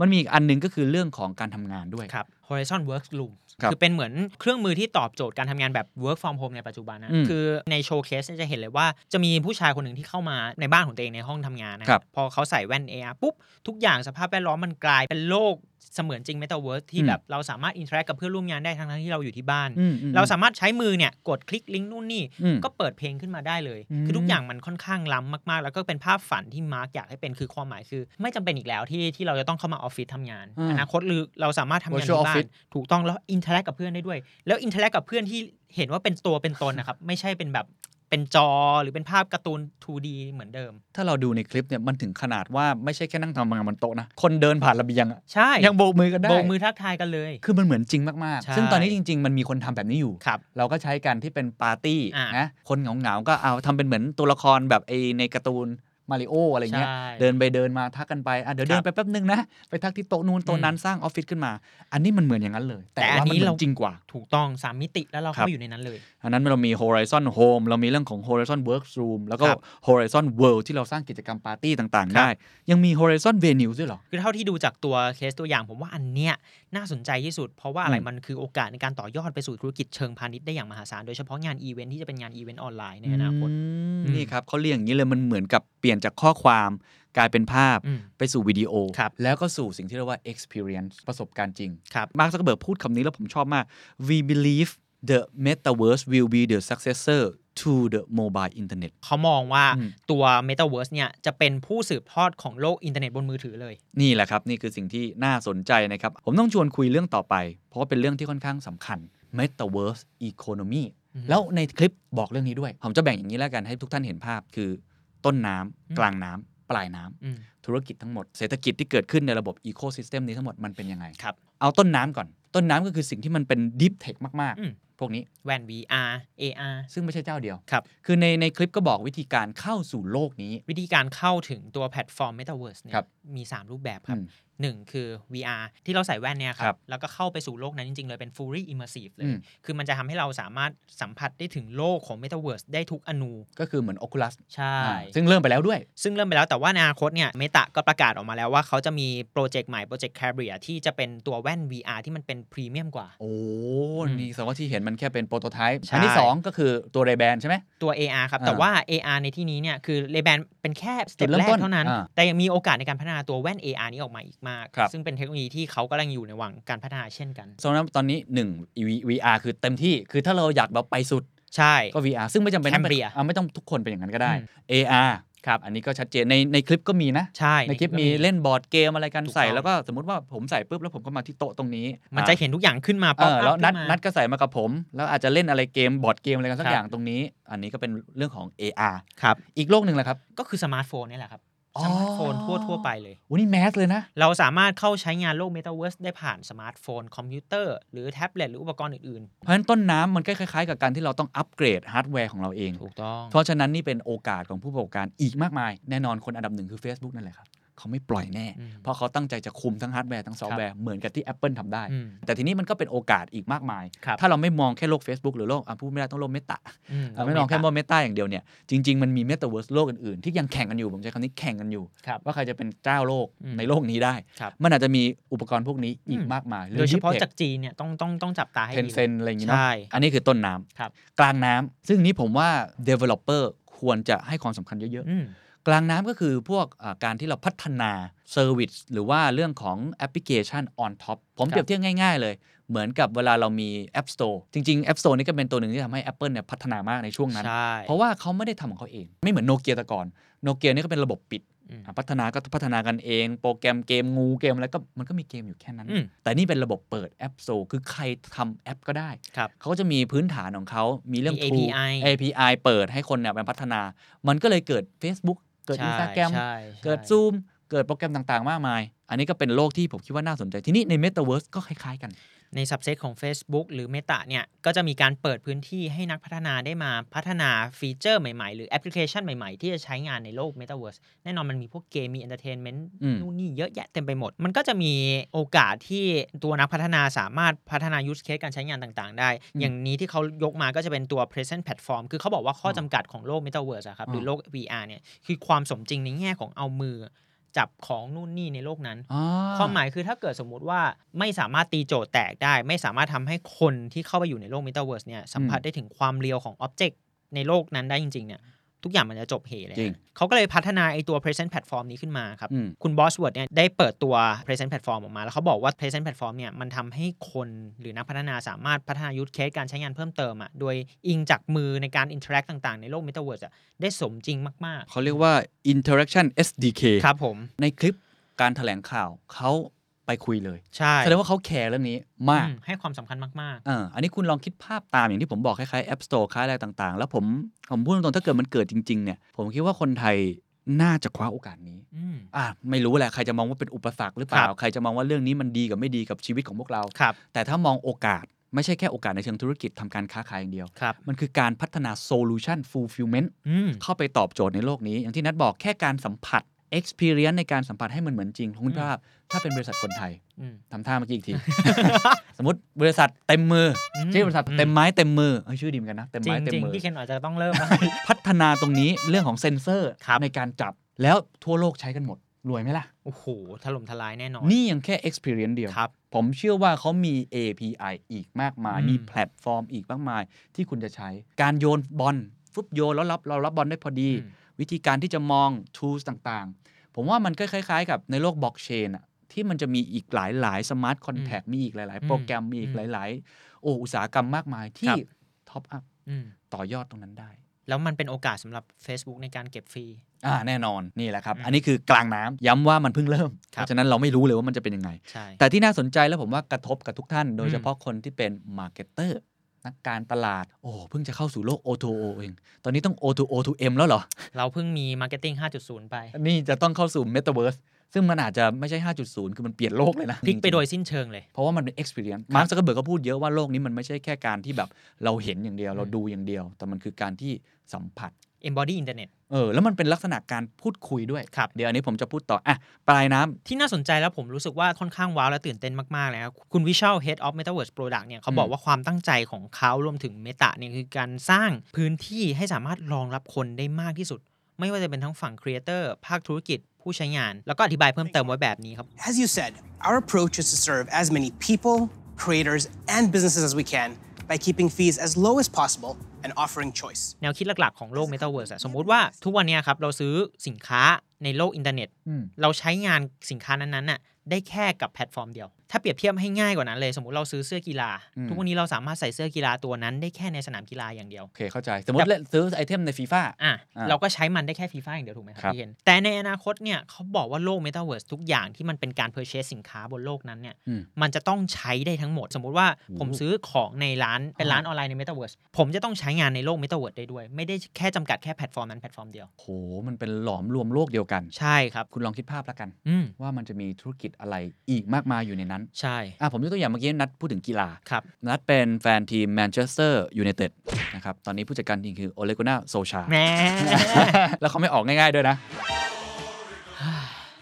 มันมีอีกอันหนึ่งก็คือเรื่องของการทำงานด้วยครับ Horizon Workroom ครับคือเป็นเหมือนเครื่องมือที่ตอบโจทย์การทำงานแบบ work from home ในปัจจุบันนะอืมคือใน showcase จะเห็นเลยว่าจะมีผู้ชายคนหนึ่งที่เข้ามาในบ้านของตัวเองในห้องทำงานนะครับพอเขาใส่แว่น AR ปุ๊บทุกอย่างสภาพแวดล้อมมันกลายเป็นโลก เสมือนจริง Metaverse ที่อืมแบบเราสามารถ interact กับเพื่อนร่วมงานได้ทั้งๆที่เราอยู่ที่บ้านอืมอืมเราสามารถใช้มือเนี่ยกดคลิกลิงก์นู่นนี่อืมก็เปิดเพลงขึ้นมาได้เลยอืมคือทุกอย่างมันค่อนข้างล้ำมากๆ แล้วก็เป็นภาพฝันที่มาร์กอยากให้เป็นคือความหมายคือ ไม่จำเป็นอีกแล้วที่ที่เราจะต้องเข้ามาออฟฟิศทำงานอืมอนาคตหรือเราสามารถทำงาน Virtual ที่บ้า office นถูกต้องแล้ว interact กับเพื่อนได้ด้วย แล้ว interact กับเพื่อนที่เห็นว่าเป็นตัวเป็นตนนะครับไม่ใช่เป็นแบบ เป็นจอหรือเป็นภาพการ์ตูน 2D เหมือนเดิม ถ้าเราดูในคลิปเนี่ยมันถึงขนาดว่าไม่ใช่แค่นั่งทำงานบนโต๊ะนะ คนเดินผ่านระเบียงอะใช่ยังโบกมือกันได้โบกมือทักทายกันเลย คือมันเหมือนจริงมากใช่ๆซึ่งตอนนี้จริง ๆ มันมีคนทำแบบนี้อยู่ครับเราก็ใช้กันที่เป็นปาร์ตี้อะนะคนเหงาๆก็เอาทำเป็นเหมือนตัวละครแบบไอ้ในการ์ตูน มาริโออะไรเงี้ยใช่เดินไปเดินมาทักกันไปอะเดี๋ยวครับเดินไปแป๊บนึงนะ ไปทักที่โต๊ะนู้นโต๊ะนั้นสร้างออฟฟิศขึ้นมา อันนี้มันเหมือนอย่างนั้นเลย แต่แต่ว่ามันนี้เหมือนเราจริงกว่าถูกต้องสามมิติแล้วเราครัเข้าบไปอยู่ครับในนั้นเลย อันนั้นเรามี Horizon Home เรามีเรื่องของ Horizon Workroom แล้วก็ครับ Horizon World ที่เราสร้างกิจกรรมปาร์ตี้ต่างๆ ได้ ยังมี Horizon Venue ด้วยเหรอ คือเท่าที่ดูจากตัวเคสตัวอย่าง ผมว่าอันเนี้ยน่าสนใจที่สุด เพราะว่าอะไรอืมมันคือโอกาสในการต่อยอดไปสู่ธุรกิจเชิงพาณิชย์ได้อย่างมหาศาลโดยเฉพาะงานอีเวนท์ที่จะเป็นงานอีเวนต์ออนไลน์ในอนาคตอืมอืมนี่ครับเขาเรียกอย่างนี้เลยมันเหมือนกับเปลี่ยนจากข้อความกลายเป็นภาพอืมไปสู่วิดีโอครับแล้วก็สู่สิ่งที่เรียกว่า experience ประสบการณ์จริงครับมาร์คซักเคอร์เบิร์กพูดคำนี้แล้วผมชอบมาก we believe the metaverse will be the successor to the mobile internet เขามองว่าอืมตัว Metaverse เนี่ย จะเป็นผู้สืบทอดของโลกอินเทอร์เน็ตบนมือถือเลย นี่แหละครับ นี่คือสิ่งที่น่าสนใจนะครับ ผมต้องชวนคุยเรื่องต่อไป เพราะว่าเป็นเรื่องที่ค่อนข้างสำคัญ metaverse economy อือฮึแล้วในคลิปบอกเรื่องนี้ด้วย ผมจะแบ่งอย่างนี้แล้วกันให้ทุกท่านเห็นภาพคือ ต้นน้ำอืมกลางน้ำปลายน้ำอืมธุรกิจทั้งหมดเศรษฐกิจที่เกิดขึ้นในระบบอีโค y ิสเต็มนี้ทั้งหมดมันเป็นยังไงครับเอาต้นน้ำก่อน ต้นน้ำก็คือสิ่งที่มันเป็น deep tech มากอืมๆพวกนี้แว่น VR AR ซึ่งไม่ใช่เจ้าเดียวครับคือในในคลิปก็บอกวิธีการเข้าสู่โลกนี้ วิธีการเข้าถึงตัวแพลตฟอร์ม Metaverse เนี่ยครับมี 3 รูปแบบครับ อืมหนึ่งคือ VR ที่เราใส่แว่นเนี่ยครับครัรับบแล้วก็เข้าไปสู่โลกนั้นจริง ๆ เลยเป็น fully immersive เลยอืม คือมันจะทำให้เราสามารถสัมผัสได้ถึงโลกของ Metaverse ได้ทุกอณูก็คือเหมือน Oculus ใช่ อ่าซึ่งเริ่มไปแล้วด้วย ซึ่งเริ่มไปแล้วแต่ว่าในอนาคตเนี่ย Meta ก็ประกาศออกมาแล้วว่าเขาจะมีโปรเจกต์ใหม่ Project Cambria ที่จะเป็นตัวแว่น VR ที่มันเป็นพรีเมียมกว่า โอ้อืมนี่แสดงว่าที่เห็นมันแค่เป็น prototype ใช่ อันที่ 2 ก็คือตัว Ray Ban ใช่ไหม ตัว AR ครับ อ่าแต่ว่า AR ในที่นี้เนี่ยคือ Ray Ban เป็นแค่จุดเริ่มต้น step แรกเท่านั้น อ่า แต่ยังมีโอกาสในการพัฒนาตัวแว่น AR นี้ออกมาอีกมากครับซึ่งเป็นเทคโนโลยีที่เขากำลังอยู่ในวังการพัฒนาเช่นกันสำหรับตอนนี้ 1 VR คือเต็มที่คือถ้าเราอยากแบบไปสุดใช่ก็ VR ซึ่งไม่จำเป็นต้องเป็น Cambria อะไม่ต้องทุกคนเป็นอย่างนั้นก็ได้อืม AR ครับอันนี้ก็ชัดเจนในในคลิปก็มีนะใช่ในคลิปมีเล่นบอร์ดเกมอะไรกันใส่ถูกต้องแล้วก็สมมติว่าผมใส่ปุ๊บแล้วผมก็มาที่โต๊ะตรงนี้ มันจะอ่าเห็นทุกอย่างขึ้นมาเออ pop up แล้วนัดขึ้นมานัดก็ใส่มากับผม แล้วอาจจะเล่นอะไรเกมบอร์ดเกมอะไรกันสักอย่างครับตรงนี้ อันนี้ก็เป็นเรื่องของ AR ครับอีกโลกหนึ่งแหละครับก็คือสมาร์ทโฟนนี่แหละครับอ๋อ สมาร์ทโฟนทั่วทั่วๆไปเลยวันนี้ mass เลยนะ เราสามารถเข้าใช้งานโลก Metaverse ได้ผ่านสมาร์ทโฟน คอมพิวเตอร์ หรือแท็บเล็ตหรืออุปกรณ์อื่นเพราะฉะนั้นต้นน้ำมันก็คล้ายๆ กับการที่เราต้องอัปเกรดฮาร์ดแวร์ของเราเองๆถูกต้อง เพราะฉะนั้นนี่เป็นโอกาสของผู้ประกอบการอีกมากมาย แน่นอนคนอันดับหนึ่งคือ Facebook นั่นแหละครับ เขาไม่ปล่อยแน่อืมเพราะเขาตั้งใจจะคุมทั้งฮาร์ดแวร์ทั้งซอฟต์แวร์เหมือนกับที่ Apple ทำได้อืมแต่ทีนี้มันก็เป็นโอกาสอีกมากมายครับถ้าเราไม่มองแค่โลก Facebook หรือโลกอะพูดไม่ได้ต้องโลก Metaอืมไม่มองแค่โลก Meta อย่างเดียวเนี่ยจริงๆมันมีเมตาเวิร์สโลกอื่นๆที่ยังแข่งกันอยู่ผมใช้คำนี้แข่งกันอยู่ครับว่าใครจะเป็นเจ้าโลกอืมในโลกนี้ได้ครับมันอาจจะมีอุปกรณ์พวกนี้อีกอืมมากมายโดยเฉพาะจากจีนเนี่ยต้องต้องต้องจับตาไอ้ Tencent อะไรอย่างงี้เนาะใช่อันนี้คือต้นน้ำครับกลางน้ำซึ่งนี้ผมว่า developer ควรจะให้ความสำคัญเยอะอืมๆ กลางน้ำก็คือพวกอ่าการที่เราพัฒนา service หรือว่าเรื่องของแอปพลิเคชัน on top ผมครับเปรียบเทียบง่ายๆ เลย เหมือนกับเวลาเรามี App Store จริง ๆ App Store นี่ก็เป็นตัวหนึ่งที่ทำให้ Apple เนี่ยพัฒนามากในช่วงนั้นใช่เพราะว่าเขาไม่ได้ทำของเขาเอง ไม่เหมือนโนเกียแต่ก่อนโนเกียนี่ก็เป็นระบบปิดอืมอะพัฒนาก็พัฒนากันเอง โปรแกรมเกมงูเกมอะไรก็มันก็มีเกมอยู่แค่นั้นอืมแต่นี่เป็นระบบเปิดแอปโซคือใครทำแอปก็ได้ครับเขาก็จะมีพื้นฐานของเขามีเรื่องมี tool API API เปิดให้คนเนี่ยไปพัฒนา มันก็เลยเกิด Facebook เกิดใช่ Instagram ใช่เกิดใช่ Zoom เกิดโปรแกรมต่างๆ มากมาย อันนี้ก็เป็นโลกที่ผมคิดว่าน่าสนใจ ทีนี้ใน Metaverse ก็คล้ายๆกัน ใน subset ของ Facebook หรือ Meta เนี่ยก็จะมีการเปิดพื้นที่ให้นักพัฒนาได้มาพัฒนาฟีเจอร์ใหม่ๆ หรือแอปพลิเคชันใหม่ๆ ที่จะใช้งานในโลก Metaverse แน่นอนมันมีพวกเกม มี Entertainment อืมนู่นนี่เยอะแยะเต็มไปหมด มันก็จะมีโอกาสที่ตัวนักพัฒนาสามารถพัฒนา use case การใช้งานต่างๆ ได้ อย่างนี้ที่เขายกมาก็จะเป็นตัว present platform คือเขาบอกว่าข้อจำกัดของโลก Metaverse อะครับหรือโลก VR เนี่ยคือความสมจริงในแง่ของเอามือ จับของนู่นนี่ในโลกนั้นอ่ความหมายคือถ้าเกิดสมมุติว่าไม่สามารถตีโจทย์แตกได้ ไม่สามารถทำให้คนที่เข้าไปอยู่ในโลก Metaverse เนี่ยสัมผัสได้ถึงความ real ของ object ในโลกนั้นได้จริงๆเนี่ย ทุกอย่างมันจะจบเห่เลยจริงเขาก็เลยพัฒนาไอตัว present platform นี้ขึ้นมาครับอืมคุณ Bosworth เนี่ยได้เปิดตัว Presence Platform ออกมา แล้วเขาบอกว่า present platform เนี่ยมันทำให้คนหรือนักพัฒนาสามารถพัฒนา use case การใช้งานเพิ่มเติมอะโดยอิงจากมือในการ interact ต่างๆ ในโลก Metaverse อะได้สมจริงมากเขาเรียกว่า Interaction SDK ๆครับผมในคลิปการถแถลงข่าวเขา ไปคุยเลยใช่แสดงว่าเขาแคร์เรื่องนี้มากอืมให้ความสำคัญมากเอออันนี้คุณลองคิดภาพตามอย่างที่ผมบอกคล้ายๆ App Store คล้ายอะไรต่างๆ แล้วผมผมพูดตรงๆถ้าเกิดมันเกิดจริงๆเนี่ยผมคิดว่าคนไทยน่าจะคว้าโอกาสนี้ๆอืมอะไม่รู้แหละ ใครจะมองว่าเป็นอุปสรรคหรือเปล่าครับใครจะมองว่าเรื่องนี้มันดีกับไม่ดีกับชีวิตของพวกเราครับแต่ถ้ามองโอกาสไม่ใช่แค่โอกาสในเชิงธุรกิจทำการค้าขายอย่างเดียวครับมันคือการพัฒนา solution fulfillment อืมเข้าไปตอบโจทย์ในโลกนี้ อย่างที่นัดบอกแค่การสัมผัส experience ในการสัมผัสให้มันเหมือนจริงคุณภาพ ถ้าเป็นบริษัทคนไทยอืมทำท่าเมื่อกี้อีกที สมมติบริษัทเต็มมืออมชื่อบริษัทอืมเต็มไม้เต็มมือเอ้ยชื่อดีเหมือนกันนะเต็มจริไม้งเต็มจริงมือพี่เคนอาจจะต้องเริ่มแล้วพัฒนาตรงนี้เรื่องของเซ็นเซอร์ครับในการจับแล้วทั่วโลกใช้กันหมดรวยไหมล่ะ โอ้โห ถล่มทลายแน่นอน นี่ยังแค่ experience เดียวครับผมเชื่อว่าเขามี API อีกมากมายอืมมีแพลตฟอร์มอีกมากมาย ที่คุณจะใช้ การโยนบอลฟุบโยนแล้วรับเรารับบอลได้พอดีอืม วิธีการที่จะมอง tools ต่างๆ ผมว่ามันก็คล้ายๆ กับในโลกบล็อกเชนอะที่มันจะมีอีกหลายๆ smart contract มีอีกหลาย ๆ โปรแกรมมีอีกหลาย ๆ โอ้อุตสาหกรรมมากมายที่รับ top up อืมต่อยอดตรงนั้นได้ แล้วมันเป็นโอกาสสำหรับ Facebook ในการเก็บ feeอ่าแน่นอนนี่แหละครับอืมอันนี้คือกลางน้ำย้ำว่ามันเพิ่งเริ่มครัเพบราะฉะนั้นเราไม่รู้เลยว่ามันจะเป็นยังไงใช่แต่ที่น่าสนใจแล้วผมว่ากระทบกับทุกท่าน โดยอืมเฉพาะคนที่เป็น marketer นักการตลาด โอ้เพิ่งจะเข้าสู่โลก O2O เอง ตอนนี้ต้อง O2O to M แล้วเหรอ เราเพิ่งมี Marketing 5.0 ไป นี่จะต้องเข้าสู่ Metaverse ซึ่งมันอาจจะไม่ใช่ 5.0 คือมันเปลี่ยนโลกเลยนะ พลิกไปจริงๆโดยสิ้นเชิงเลย เพราะว่ามันเป็น experience มาร์คซักเกอร์เบิร์กก็พูดเยอะว่าโลกนี้มันไม่ใช่แค่การที่แบบเราเห็นอย่างเดียวเราดูอย่างเดียว แต่มันคือการที่สัมผัส Embody Internet เออแล้วมันเป็นลักษณะการพูดคุยด้วยครับเดี๋ยวอันนี้ผมจะพูดต่ออะปลายน้ำที่น่าสนใจแล้วผมรู้สึกว่าค่อนข้างว้าวและตื่นเต้นมากๆเลยครับคุณ Visual Head of Metaverse Product เนี่ยเขาบอกว่าความตั้งใจของเขารวมถึง Meta เนี่ยคือการสร้างพื้นที่ให้สามารถรองรับคนได้มากที่สุด ไม่ว่าจะเป็นทั้งฝั่ง Creator ภาคธุรกิจผู้ใช้งาน แล้วก็อธิบายเพิ่มเติมไว้แบบนี้ครับ As you said, our approach is to serve as many people, creators, and businesses as we can by keeping fees as low as possible and offering choice. แนวคิดหลักๆของโลก Metaverse อะสมมุติว่าทุกวันเนี้ยครับเราซื้อสินค้าในโลกอินเทอร์เน็ตอืมเราใช้งานสินค้านั้นๆน่ะได้แค่กับแพลตฟอร์มเดียว ถ้าเปรียบเทียบให้ง่ายกว่านั้นเลย สมมติเราซื้อเสื้อกีฬาอืมทุกวันนี้เราสามารถใส่เสื้อกีฬาตัวนั้นได้แค่ในสนามกีฬาอย่างเดียวโอเคเข้าใจ สมมติเล่นซื้อ item ในฟีฟ่าอะอ่าเราก็ใช้มันได้แค่ฟีฟ่าอย่างเดียวถูกไหมครับครับพี่เคนแต่ในอนาคตเนี่ยเขาบอกว่าโลก Metaverse ทุกอย่างที่มันเป็นการ purchase สินค้าบนโลกนั้นเนี่ยอืมมันจะต้องใช้ได้ทั้งหมด สมมุติว่าผมซื้อของในร้านเป็นร้านออนไลน์ใน Metaverse ผมจะต้องใช้งานในโลก Metaverse ได้ด้วย ไม่ได้แค่จำกัดแค่แพลตฟอร์มนั้นแพลตฟอร์มเดียวโหมันเป็นหลอมรวมโลกเดียวกันใช่ครับคุณลองคิดภาพแล้วกันอืมว่ามันจะมีธุรกิจอะไรอีกมากมายอยู่ในนั้นใช่อะผมยกตัวอย่างเมื่อกี้นัดพูดถึงกีฬาครับนัดเป็นแฟนทีมแมนเชสเตอร์ยูไนเต็ดนะครับตอนนี้ผู้จัดการทีมคือโอเลกุนนาร์ โซลชาแหม่แล้วเขาไม่ออกง่ายๆด้วยนะ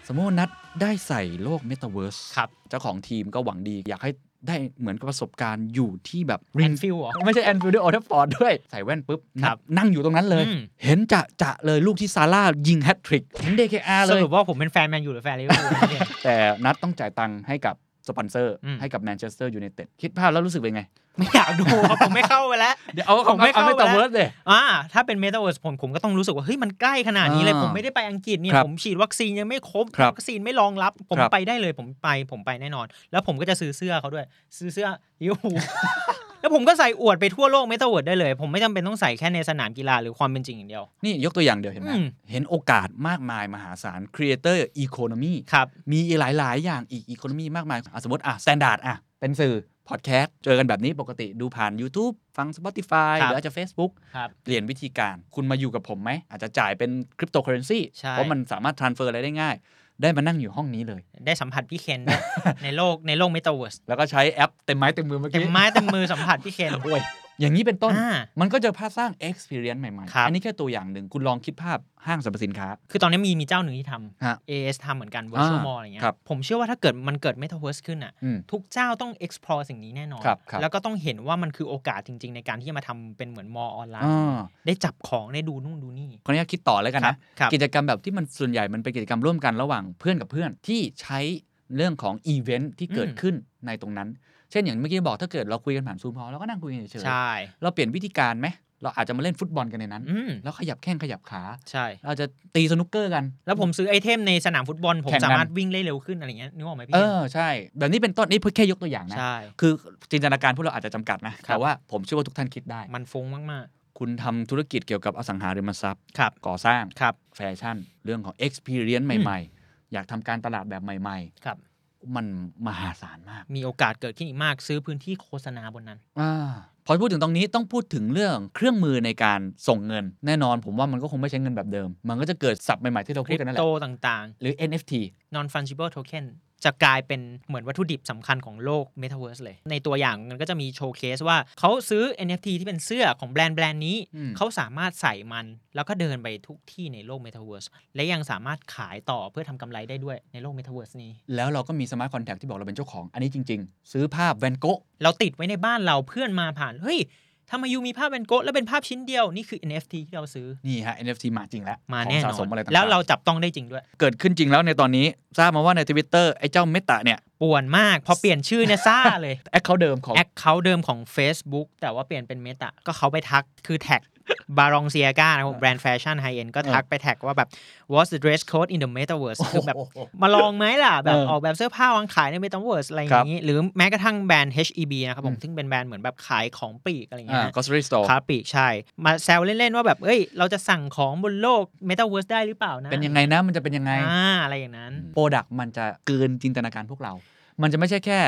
สมมติว่านัดได้ใส่โลกเมตาเวิร์สครับเจ้าของทีมก็หวังดีอยากให้ได้เหมือนกับประสบการณ์อยู่ที่แบบแอนฟิลเหรอไม่ใช่แอนฟิลด์ด้วยโอเทฟฟอร์ดด้วย ใส่แว่นปุ๊บครับนัดนั่งอยู่ตรงนั้นเลยอืมเห็นจะจะเลยลูกที่ซาร่ายิงแฮตทริก เห็นเดคอาสเลยรุปว่าผมเป็นแฟนแมนยูหรือแฟนลิเวอร์พูลเนี่ยแต่นัดต้องจ่ายตังค์ให้กับ สปอนเซอร์อืมให้กับแมนเชสเตอร์ยูไนเต็ดคิดภาพแล้วรู้สึกเป็นไง ไม่อยากดูครับผมไม่เข้าไปแล้วเดี๋ยวเอาผมไม่เข้าเมไปตาแล้วเวิร์สเลยอ่าถ้าเป็นเมตาเวิร์สผมผมก็ต้องรู้สึกว่าเฮ้ยมันใกล้ขนาดนี้เลยอ่าผมไม่ได้ไปอังกฤษเนี่ยครับผมฉีดวัคซีนยังไม่ครบครับวัคซีนไม่รองรับ ผมครับไปได้เลยผมไปผมไปแน่นอน แล้วผมก็จะซื้อเสื้อเขาด้วย ซื้อเสื้อลิเวอร์พูล แล้วแล้วผมก็ใส่อวดไปทั่วโลกเมตาเวิร์ดได้เลย ผมไม่จำเป็นต้องใส่แค่ในสนามกีฬาหรือความเป็นจริงอย่างเดียว นี่ยกตัวอย่างเดียวเห็นไหมอืม เห็นโอกาสมากมายมหาศาล Creator Economy ครับ มีหลาย ๆ อย่างอีก Economy มากมายอะสมมติอะ Standard อะเป็นสื่อพอดแคสต์เจอกันแบบนี้ปกติดูผ่าน YouTube ฟัง Spotify ครั หรืออาจจะ Facebook ครับ เปลี่ยนวิธีการคุณมาอยู่กับผมไหม อาจจะจ่ายเป็นคริปโตเคอเรนซีใช่ เพราะมันสามารถ transfer อะไรได้ง่าย ได้มานั่งอยู่ห้องนี้เลย ได้สัมผัสพี่เคนด้วยในโลกในโลกเมตาเวิร์สแล้วก็ใช้แอปเต็มไม้เต็มมือเมื่อกี้เต็มไม้เต็มมือสัมผัสพี่เคนโอ้ย อย่างนี้เป็นต้นอ่ามันก็จะพาสร้าง experience ใหม่ครับๆอันนี้แค่ตัวอย่างหนึ่ง คุณลองคิดภาพห้างสรรพสินค้า คือตอนนี้มีมีเจ้าหนึ่งที่ฮะ AIS ทำเหมือนกัน Virtual อ่า Mall อะไรเงี้ยครับผมเชื่อว่าถ้าเกิดมันเกิด Metaverse ขึ้นอะอืมทุกเจ้าต้อง explore สิ่งนี้แน่นอนครับครับแล้วก็ต้องเห็นว่ามันคือโอกาสจริง ๆ ในการที่จะมาทำเป็นเหมือน mall ออนไลน์อ่าได้จับของได้ดูนู่นดูนี่ขออนุญาตคิดต่อแล้วกันนะครับครับกิจกรรมแบบที่มันส่วนใหญ่มันเป็นกิจกรรมร่วมกันระหว่างเพื่อนกับเพื่อนที่ใช้เรื่องของอีเวนท์ที่เกิดขึ้นในตรงนั้น เช่นอย่างเมื่อกี้บอกถ้าเกิดเราคุยกันผ่านซูมพอเราก็นั่งคุยกันเฉยใช่ ๆเราเปลี่ยนวิธีการไหมเราอาจจะมาเล่นฟุตบอลกันในนั้น อืมแล้วขยับแข้งขยับขา ใช่ เราจะตีสนุกเกอร์กัน แล้วผมซื้อ item ในสนามฟุตบอล ผมแข่งกัน สามารถวิ่งได้เร็วขึ้นอะไรเงี้ยนึกออกไหมพี่เออใช่ แบบนี้เป็นต้นนี่เพื่อแค่ยกตัวอย่างนะ ใช่ คือจินตนาการพวกเราอาจจะจำกัดนะ ครับ แต่ว่าผมเชื่อว่าทุกท่านคิดได้ มันฟุ้งมาก คุณทำธุรกิจเกี่ยวกับอสังหาริมทรัพย์ๆครับ ก่อสร้างครับ แฟชั่น เรื่องของ experience อืมใหม่ ๆ อยากทำการตลาดแบบใหม่ ครับๆ มันมหาศาลมาก มีโอกาสเกิดขึ้นอีกมาก ซื้อพื้นที่โฆษณาบนนั้นอาพอพูดถึงตรงนี้ต้องพูดถึงเรื่องเครื่องมือในการส่งเงิน แน่นอนผมว่ามันก็คงไม่ใช้เงินแบบเดิม มันก็จะเกิดศัพท์ใหม่ๆที่เราคพูริดปกันนั่นแหโตละต่างหรือ NFT ๆ non fungible token จะกลายเป็นเหมือนวัตถุดิบสำคัญของโลก Metaverse เลย ในตัวอย่างมันก็จะมีโชว์เคสว่าเขาซื้อ NFT ที่เป็นเสื้อของแบรนด์แบรนด์นี้อืมเขาสามารถใส่มัน แล้วก็เดินไปทุกที่ในโลก Metaverse และยังสามารถขายต่อเพื่อทำกำไรได้ด้วยในโลก Metaverse นี้ แล้วเราก็มี smart conนแทคที่บอกเราเป็นเจ้าของ อันนี้จริง ๆ ซื้อภาพแวนโกะห์เราติดไว้ในบ้านเราเพื่อนมาผ่านเฮ้ย ทำไม you มีภาพแวนโกะห์แล้วเป็นภาพชิ้นเดียว นี่คือ NFT ที่เราซื้อ นี่ฮะ NFT มาจริงแล้วมาของแน่นสะอสนมอะไรต่างๆแล้วเราจับต้องได้จริงด้วย เกิดขึ้นจริงแล้วในตอนนี้ทราบมาว่าในทวิตเตอร์ไอ้เจ้า Meta เนี่ยป่วนมาก พอเปลี่ยนชื่อเนี่ยซ่าเลยแอคเคาเดิมของแอคเคาท์เดิมของ Facebook แต่ว่าเปลี่ยนเป็น Meta ก็เขาไปทักคือแท็ก Balenciaga นะครับแบรนด์แฟชั่น high-end ก็ทักไปแท็กว่าแบบ what's the dress code in the metaverse คือแบบมาลองไหมล่ะ แบบเออออกแบบเสื้อผ้าวางขายใน Metaverse อะไรอย่างนี้ หรือแม้กระทั่งแบรนด์ HEB นะครับผม ซึ่งเป็นแบรนด์เหมือนแบบขายของปลีกอะไรอย่างเงี้อ่าย grocery store ค้าปลีกใช่ มาแซวเล่น ๆ ว่าแบบ เอ้ย เราจะสั่งของบนโลก Metaverse ได้หรือเปล่านะ เป็นยังไงนะ มันจะเป็นยังไง อ่า อะไรอย่างนั้น product มันจะเกินจินตนาการพวกเรา มันจะไม่ใช่แค่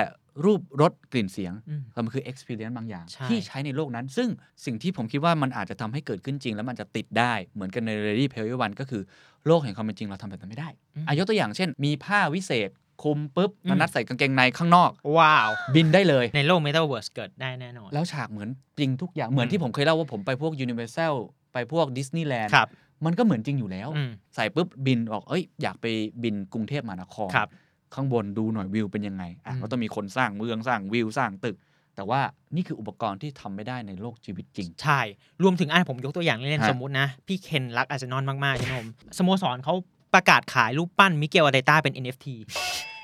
รูปรสกลิ่นเสียงอืมแต่มันคือ experience บางอย่างใช่ที่ใช้ในโลกนั้น ซึ่งสิ่งที่ผมคิดว่ามันอาจจะทำให้เกิดขึ้นจริง แล้วมันจะติดได้เหมือนกันใน Ready Player One ก็คือโลกแห่งความเป็นจริงเราทำแบบนั้นไม่ได้อายกตัวอย่างเช่น มีผ้าวิเศษคลุมปุ๊บแล้วนัดใส่กางเกงในข้างนอก ว้าว บินได้เลยในโลก Metaverse เกิดได้แน่นอน แล้วฉากเหมือนจริงทุกอย่างเหมือนที่ผมเคยเล่าว่าผมไปพวก Universal ไปพวกดิสนีย์แลนด์ครับมันก็เหมือนจริงอยู่แล้วอืมใส่ปุ๊บบินออกเอ้ยอยากไปบินกรุงเทพมหานครครับ ข้างบนดูหน่อยวิวเป็นยังไงอะอืมก็ต้องมีคนสร้างเมืองสร้างวิวสร้างตึก แต่ว่านี่คืออุปกรณ์ที่ทำไม่ได้ในโลกชีวิตจริง ใช่ รวมถึงอะผมยกตัวอย่างเล่นฮะๆสมมุตินะ พี่เคนรักอาร์เซนอลมากๆใช่ไหมผมสโมสรเขาประกาศขายรูปปั้นมิเกลอาเตต้าเป็น NFT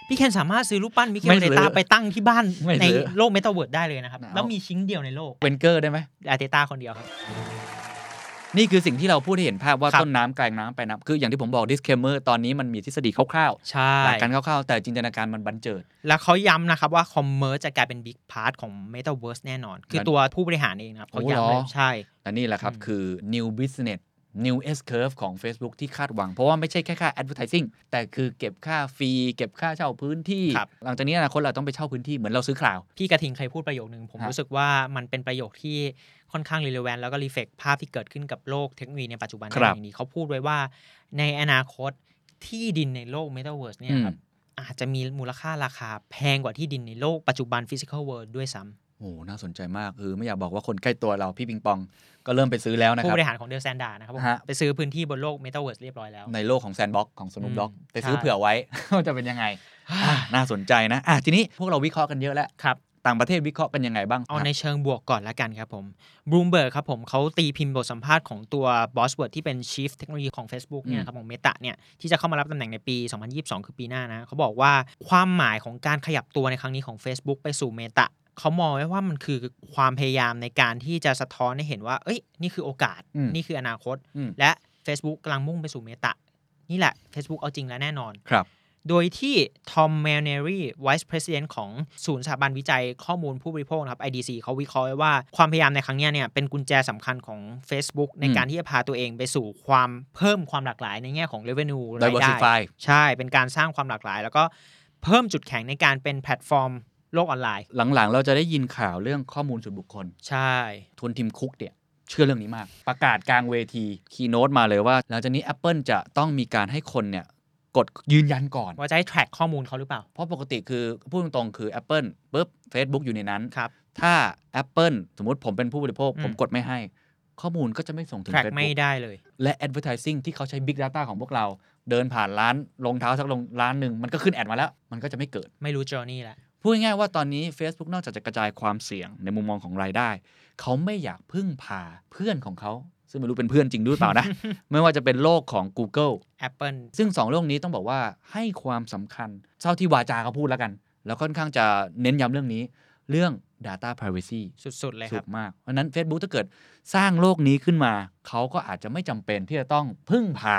พี่เคนสามารถซื้อรูปปั้นมิเกลไม่อาซื้เตอต้าไปตั้งที่บ้านไม่ในซื้อโลกเมตาเวิร์ดได้เลยนะครับเอาแล้วมีชิ้นเดียวในโลกเวนเกอร์ได้ไหมอาร์เตต้าคนเดียวครับ นี่คือสิ่งที่เราพูดให้เห็นภาพว่าครับ ต้นน้ำกลางน้ำไปลายน้ำคืออย่างที่ผมบอก disclaimer ตอนนี้มันมีทฤษฎีคร่าวใช่ ๆหลักการคร่าวๆ แต่จินตนาการมันบันเจิด แล้วเขาย้ำนะครับว่า commerce จะกลายเป็น big part ของ Metaverse แน่นอน คืองั้นตัวผู้บริหารเองนะครับเขาโอ้ย้ำเหรเลอยใช่ และนี่แหละครับ อืม คือ new business new S curve ของ Facebook ที่คาดหวัง เพราะว่าไม่ใช่แค่ค่า advertising แต่คือเก็บค่า fee เก็บค่าเช่าพื้นที่ครับหลังจากนี้อนาคตเราต้องไปเช่าพื้นที่เหมือนเราซื้อ cloudพี่กระทิงเคยพูดประโยคนึง ผมฮะรู้สึกว่ามันเป็นประโยคที่ค่อนข้าง relevant แล้วก็ reflect ภาพที่เกิดขึ้นกับโลกเทคโนโลยีในปัจจุบันครับได้อย่างนี้เขาพูดไว้ว่าในอนาคตที่ดินในโลก Metaverse เนี่ยครับอาจจะมีมูลค่าราคาแพงกว่าที่ดินในโลกปัจจุบัน Physical World ด้วยซ้ำ โอ้น่าสนใจมากคือไม่อยากบอกว่าคนใกล้ตัวเราพี่ปิงปองก็เริ่มไปซื้อแล้วนะคผู้รับบริหารของเดลแซนดานะครับผมฮะไปซื้อพื้นที่บนโลก Metaverse เรียบร้อยแล้ว ในโลกของแซนบ็อกของสนุปด็อกอืมไปซื้อใช่เผื่อไว้ว่าจะเป็นยังไงอะน่าสนใจนะอะทีนี้พวกเราวิเคราะห์กันเยอะแล้วครับต่างประเทศวิเคราะห์กันยังไงบ้าง เอาในเชิงบวกก่อนละกันครับผมบลูมเบิร์กครับผมเขาตีพิมพ์บทสัมภาษณ์ของตัวบอสเวิร์ดที่เป็น Chief เทคโนโลยีของ Facebook เนี่ยครับของ Meta เนี่ยที่จะเข้ามารับตำแหน่งในปี 2022 คือปีหน้านะเขาบอกว่าความหมายของการขยับตัวในครั้งนี้ของ Facebook ไปสู่ Meta เขามองไว้ว่ามันคือความพยายามในการที่จะสะท้อนให้เห็นว่า เอ้ย นี่คือโอกาสอืมนี่คืออนาคตอืมและ Facebook กำลังมุ่งไปสู่ Meta นี่แหละ Facebook เอาจริงแล้วแน่นอน ครับ โดยที่ทอมแมนเนอรี่ Vice President ของศูนย์สถาบันวิจัยข้อมูลผู้บริโภคนะครับ IDC เขาวิเคราะห์ไว้ว่าความพยายามในครั้งเนี้ยเนี่ยเป็นกุญแจสำคัญของ Facebook ในการที่จะพาตัวเองไปสู่ความเพิ่มความหลากหลายในแง่ของ revenue รายได้ diversify ใช่เป็นการสร้างความหลากหลาย แล้วก็เพิ่มจุดแข็งในการเป็นแพลตฟอร์ม โลกออนไลน์ หลังๆ เราจะได้ยินข่าวเรื่องข้อมูลส่วนบุคคล ใช่ทวนทิมคุกเนี่ยเชื่อเรื่องนี้มาก ประกาศกลางเวที keynote มาเลยว่า หลังจากนี้ Apple จะต้องมีการให้คนเนี่ยกดยืนยันก่อน ว่าจะให้ track ข้อมูลเขาหรือเปล่า เพราะปกติคือพูดตรงๆคือ Apple ปุ๊บ Facebook อยู่ในนั้นครับถ้า Apple สมมุติผมเป็นผู้บริโภค อืม ผมกดไม่ให้ ข้อมูลก็จะไม่ส่งถึง track Facebook ไม่ได้เลย และ advertising ที่เขาใช้ Big Data ของพวกเรา เดินผ่านร้านรองเท้าสักรองร้านหนึ่งมันก็ขึ้นแอดมาแล้ว มันก็จะไม่เกิด ไม่รู้ journey แล้ว พูดง่ายๆว่าตอนนี้ Facebook นอกจากจะกระจายความเสี่ยงในมุมมองของรายได้ เขาไม่อยากพึ่งพาเพื่อนของเขา ซึ่งไม่รู้เป็นเพื่อนจริงด้วยเปล่านะ ไม่ว่าจะเป็นโลกของ Google Apple ซึ่งสองโลกนี้ต้องบอกว่าให้ความสำคัญเท่าที่วาจาเขาพูดแล้วกัน แล้วค่อนข้างจะเน้นย้ำเรื่องนี้ เรื่อง Data Privacy สุด ๆ เลยคสุรับดมาก เพราะฉะนั้น Facebook ถ้าเกิดสร้างโลกนี้ขึ้นมา เขาก็อาจจะไม่จำเป็นที่จะต้องพึ่งพา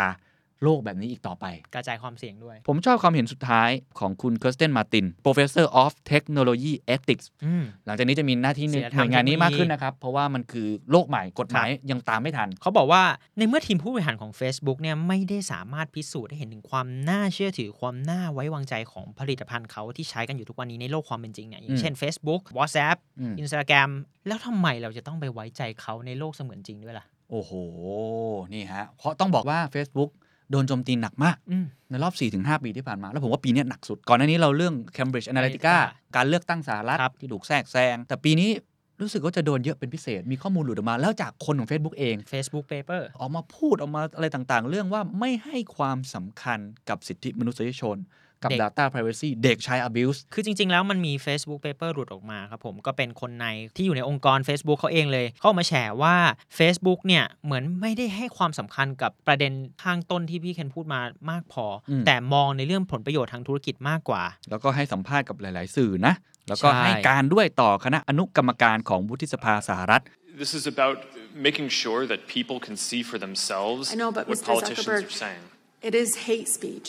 โลกแบบนี้อีกต่อไป กระจายความเสี่ยงด้วย ผมชอบความเห็นสุดท้ายของคุณเคิร์สเตนมาติน Professor of Technology Ethics อืมหลังจากนี้จะมีหน้าที่ในศีลธรรมหน่วยงานนี้เทคโนโลยีมากขึ้นนะครับ เพราะว่ามันคือโลกใหม่กฎหมายยังตามไม่ทัน เขาบอกว่าในเมื่อทีมผู้บริหารของ Facebook เนี่ยไม่ได้สามารถพิสูจน์ให้เห็นถึงความน่าเชื่อถือความน่าไว้วางใจของผลิตภัณฑ์เขาที่ใช้กันอยู่ทุกวันนี้ในโลกความเป็นจริงเนี่ยอย่างเช่น Facebook WhatsApp อืม Instagram แล้วทำไมเราจะต้องไปไว้ใจเขาในโลกเสมือนจริงด้วยล่ะโอ้โหนี่ฮะเพราะต้องบอกว่า Facebook โดนโจมตีหนักมากอืมในรอบ 4-5 ปีที่ผ่านมา แล้วผมว่าปีเนี้ยหนักสุด ก่อนหน้านี้เราเรื่อง Cambridge Analytica Analytica การเลือกตั้งสหรัฐครับที่ถูกแทรกแซง แต่ปีนี้รู้สึกว่าจะโดนเยอะเป็นพิเศษ มีข้อมูลหลุดออกมา แล้วจากคนของ Facebook เอง Facebook Paper ออกมาพูดออกมาอะไรต่างๆ เรื่องว่าไม่ให้ความสำคัญกับสิทธิมนุษยชน กับเด็ก Data Privacy เด็กใช้ abuse คือจริง ๆ แล้วมันมี Facebook Paper หลุดออกมาครับผม ก็เป็นคนในที่อยู่ในองค์กร Facebook เขาเองเลย เขาออกมาแฉว่า Facebook เนี่ย เหมือนไม่ได้ให้ความสำคัญกับประเด็นข้างต้นที่พี่เคนพูดมามากพออมแต่มองในเรื่องผลประโยชน์ทางธุรกิจมากกว่า แล้วก็ให้สัมภาษณ์กับหลาย ๆ สื่อนะ แล้วก็ใช่ให้การด้วยต่อคณะอนุกรรมการของวุฒิสภาสหรัฐ This is about making sure that people can see for themselves I know, but what Mr. politicians Zuckerberg- are saying. It is hate speech.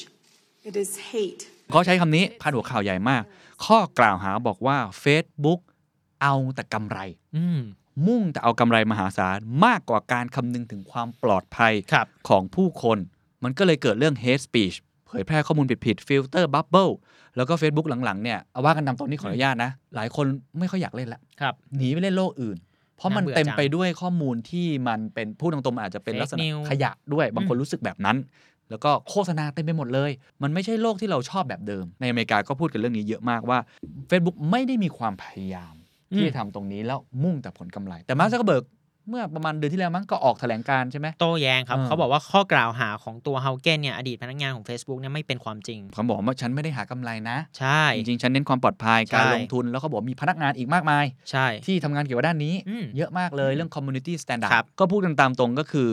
It is hate. เขาใช้คำนี้พาดหัวข่าวใหญ่มาก ข้อกล่าวหาบอกว่า Facebook เอาแต่กำไร อืมมุ่งแต่เอากำไรมหาศาลมากกว่าการคำนึงถึงความปลอดภัยครับ ของผู้คน มันก็เลยเกิดเรื่อง hate speech เผยแพร่ข้อมูลผิดๆ filter bubble แล้วก็ Facebook หลังๆ เนี่ยเอาว่ากันตามตรงนี้ขออนุญาตนะ หลายคนไม่ค่อยอยากเล่นละ ครับ หนีไปเล่นโลกอื่น เพราะมันน่าเบื่อเต็มจังไปด้วยข้อมูลที่มันเป็นพูดตรงๆมันอาจจะเป็น Fake ลักษณะ news ขยะด้วย บางคนอืมรู้สึกแบบนั้น แล้วก็โฆษณาเต็มไปหมดเลย มันไม่ใช่โลกที่เราชอบแบบเดิม ในอเมริกาก็พูดกันเรื่องนี้เยอะมากว่า Facebook ไม่ได้มีความพยายาม ที่จะทำตรงนี้แล้วมุ่งแต่ผลกำไร แต่มาร์คซักเบิร์กเมื่อประมาณเดือนที่แล้วมั้งก็ออกแถลงการณ์ใช่ไหมโต้แย้งครับเออเขาบอกว่าข้อกล่าวหาของตัวเฮาเกนเนี่ยอดีตพนักงานของ Facebook เนี่ยไม่เป็นความจริงเขาบอกว่าฉันไม่ได้หากำไรนะ ใช่ จริงๆ ฉันเน้นความปลอดภัยการใช่ลงทุนแล้วเขาบอกมีพนักงานอีกมากมาย ใช่ ที่ทำงานเกี่ยวกับด้านนี้อืมเยอะมากเลยเรื่อง community standard ครับก็พูดกันตามตรงก็คือ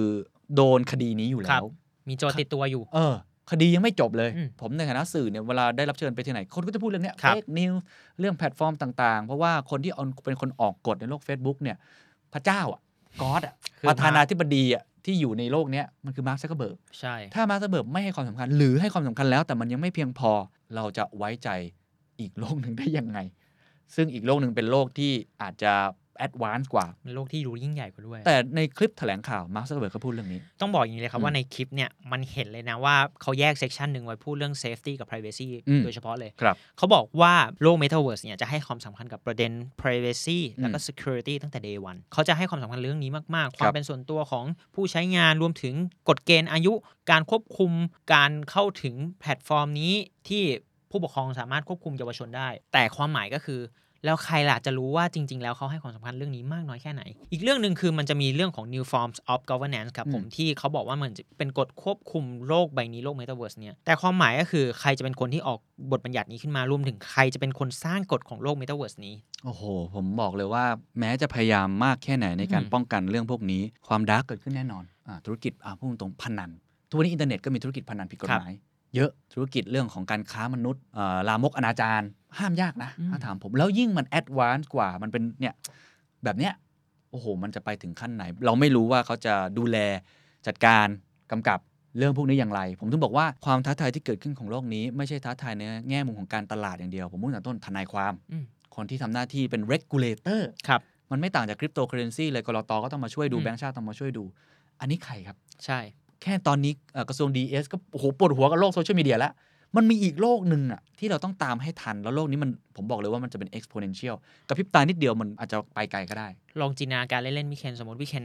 โดนคดีนี้อยู่คแล้รับว มีโจทย์ติดตัวอยู่ เออ คดียังไม่จบเลยอืมผมในฐานะสื่อเนี่ยเวลาได้รับเชิญไปที่ไหน คนก็จะพูดเรื่องเนี้ยครับ fake news เรื่องแพลตฟอร์มต่างๆ เพราะว่าคนที่เอาเป็นคนออกกฎในโลก Facebook เนี่ย พระเจ้าอะ God อะคือประธานาธิบดีอะที่อยู่ในโลกเนี้ยมันคือมาร์คซักเบิร์กใช่ถ้ามาร์คซักเบิร์กไม่ให้ความสำคัญ หรือให้ความสำคัญแล้ว แต่มันยังไม่เพียงพอเราจะไว้ใจอีกโลกหนึ่งได้ยังไง ซึ่งอีกโลกหนึ่งเป็นโลกที่อาจจะ advance กว่าเป็นโลกที่ดูยิ่งใหญ่กว่าด้วย แต่ในคลิปแถลงข่าวมาร์คซักเบิร์กก็พูดเรื่องนี้ ต้องบอกอย่างนี้เลยครับอืมว่าในคลิปเนี่ยมันเห็นเลยนะว่าเขาแยก section หนึ่งไว้พูดเรื่อง safety กับ privacy อืมโดยเฉพาะเลยครับเขาบอกว่าโลก Metaverse เนี่ยจะให้ความสำคัญกับประเด็น privacy แล้วก็อืม security ตั้งแต่ day one เขาจะให้ความสำคัญเรื่องนี้มากๆครัวามเป็นส่วนตัวของผู้ใช้งานรวมถึงกฎเกณฑ์อายุ การควบคุมการเข้าถึงแพลตฟอร์มนี้ที่ผู้ปกครองสามารถควบคุมเยาวชนได้ แต่ความหมายก็คือ แล้วใครล่ะจะรู้ว่าจริง ๆ แล้วเขาให้ความสำคัญเรื่องนี้มากน้อยแค่ไหน อีกเรื่องหนึ่งคือมันจะมีเรื่องของ new forms of governance ครับผมอืมที่เขาบอกว่ามันจะเป็นกฎควบคุมโลกใบนี้โลก metaverse เนี่ยแต่ความหมายก็คือใครจะเป็นคนที่ออกบทบัญญัตินี้ขึ้นมารวมถึงใครจะเป็นคนสร้างกฎของโลก metaverse นี้โอ้โห ผมบอกเลยว่าแม้จะพยายามมากแค่ไหนในการอืมป้องกันเรื่องพวกนี้ ความ dark เกิดขึ้นแน่นอนอ่าธุรกิจอ่าพูดตรงๆพนันทุกวันนี้อินเทอร์เน็ตก็มีธุรกิจพนันผิดกฎหมาย เยอะธุรกิจเรื่องของการค้ามนุษย์อ่าลามกอนาจารห้ามยากนะอืมถ้าถามผมแล้วยิ่งมัน advance กว่ามันเป็นเนี่ยแบบเนี้ยโอ้โห มันจะไปถึงขั้นไหน เราไม่รู้ว่าเขาจะดูแลจัดการกำกับเรื่องพวกนี้อย่างไร ผมถึงบอกว่าความท้าทายที่เกิดขึ้นของโลกนี้ ไม่ใช่ท้าทายในแง่มุมของการตลาดอย่างเดียว ผมพูดตั้งแต่ต้นทนายความอืมคนที่ทำหน้าที่เป็น regulator ครับมันไม่ต่างจากคริปโตเคอเรนซีเลยกลตก็ต้องมาช่วยดูอืมแบงก์ชาติต้องมาช่วยดู อันนี้ใครครับ ใช่ แค่ตอนนี้เอ่อกระทรวง DES ก็โอ้โหปวดหัวกับโลกโซเชียลมีเดียแล้ว มันมีอีกโลกหนึ่งอะที่เราต้องตามให้ทัน แล้วโลกนี้มันผมบอกเลยว่ามันจะเป็น exponential กระพริบตานิดเดียวมันอาจจะไปไกลก็ได้ ลองจินตนาการเล่นๆพี่เคนสมมติพี่เคน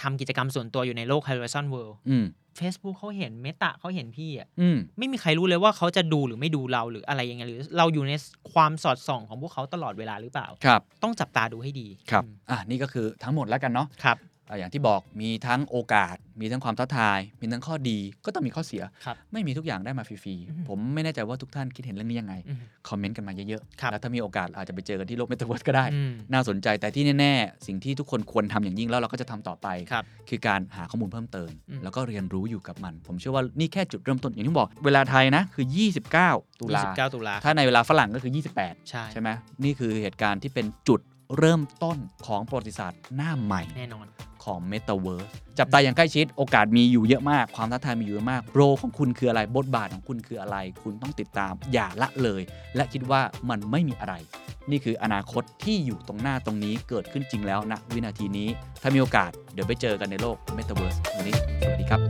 ทำกิจกรรมส่วนตัวอยู่ในโลก Horizon World อืม Facebook เขาเห็นเมตาเขาเห็นพี่อะอืมไม่มีใครรู้เลยว่าเขาจะดูหรือไม่ดูเราหรืออะไรยังไงหรือ เราอยู่ในความสอดส่องของพวกเขาตลอดเวลาหรือเปล่าครับ ต้องจับตาดูให้ดีครับอืมอะนี่ก็คือทั้งหมดแล้วกันเนาะครับ อะอย่างที่บอกมีทั้งโอกาส มีทั้งความท้าทาย มีทั้งข้อดีก็ต้องมีข้อเสียครับไม่มีทุกอย่างได้มาฟรีอืมๆผมไม่แน่ใจว่าทุกท่านคิดเห็นเรื่องนี้ยังไงอืมคอมเมนต์กันมาเยอะครับๆแล้วถ้ามีโอกาสอาจจะไปเจอกันที่โลกเมตาเวิร์สก็ได้อืมน่าสนใจแต่ที่แน่ๆ สิ่งที่ทุกคนควรทำอย่างยิ่งแล้วเราก็จะทำต่อไปครับคือการหาข้อมูลเพิ่มเติมอืมแล้วก็เรียนรู้อยู่กับมัน ผมเชื่อว่านี่แค่จุดเริ่มต้นอย่างที่บอก เวลาไทยนะคือ 29 ตุลา29 ตุลาถ้าในเวลาฝรั่งก็คือ 28 ใช่ใช่ไหมนี่คือเหตุการณ์ที่เป็นจุดเริ่มต้นของประวัติศาสตร์หน้าใหม่แน่นอน ของ Metaverse จับตาอย่างใกล้ชิดโอกาสมีอยู่เยอะมาก ความท้าทายมีอยู่เยอะมาก role ของคุณคืออะไรบทบาทของคุณคืออะไร คุณต้องติดตามอย่าละเลย และคิดว่ามันไม่มีอะไร นี่คืออนาคตที่อยู่ตรงหน้าตรงนี้เกิดขึ้นจริงแล้วณวินาทีนี้ ถ้ามีโอกาสเดี๋ยวไปเจอกันในโลก Metaverse วันนี้สวัสดีครับ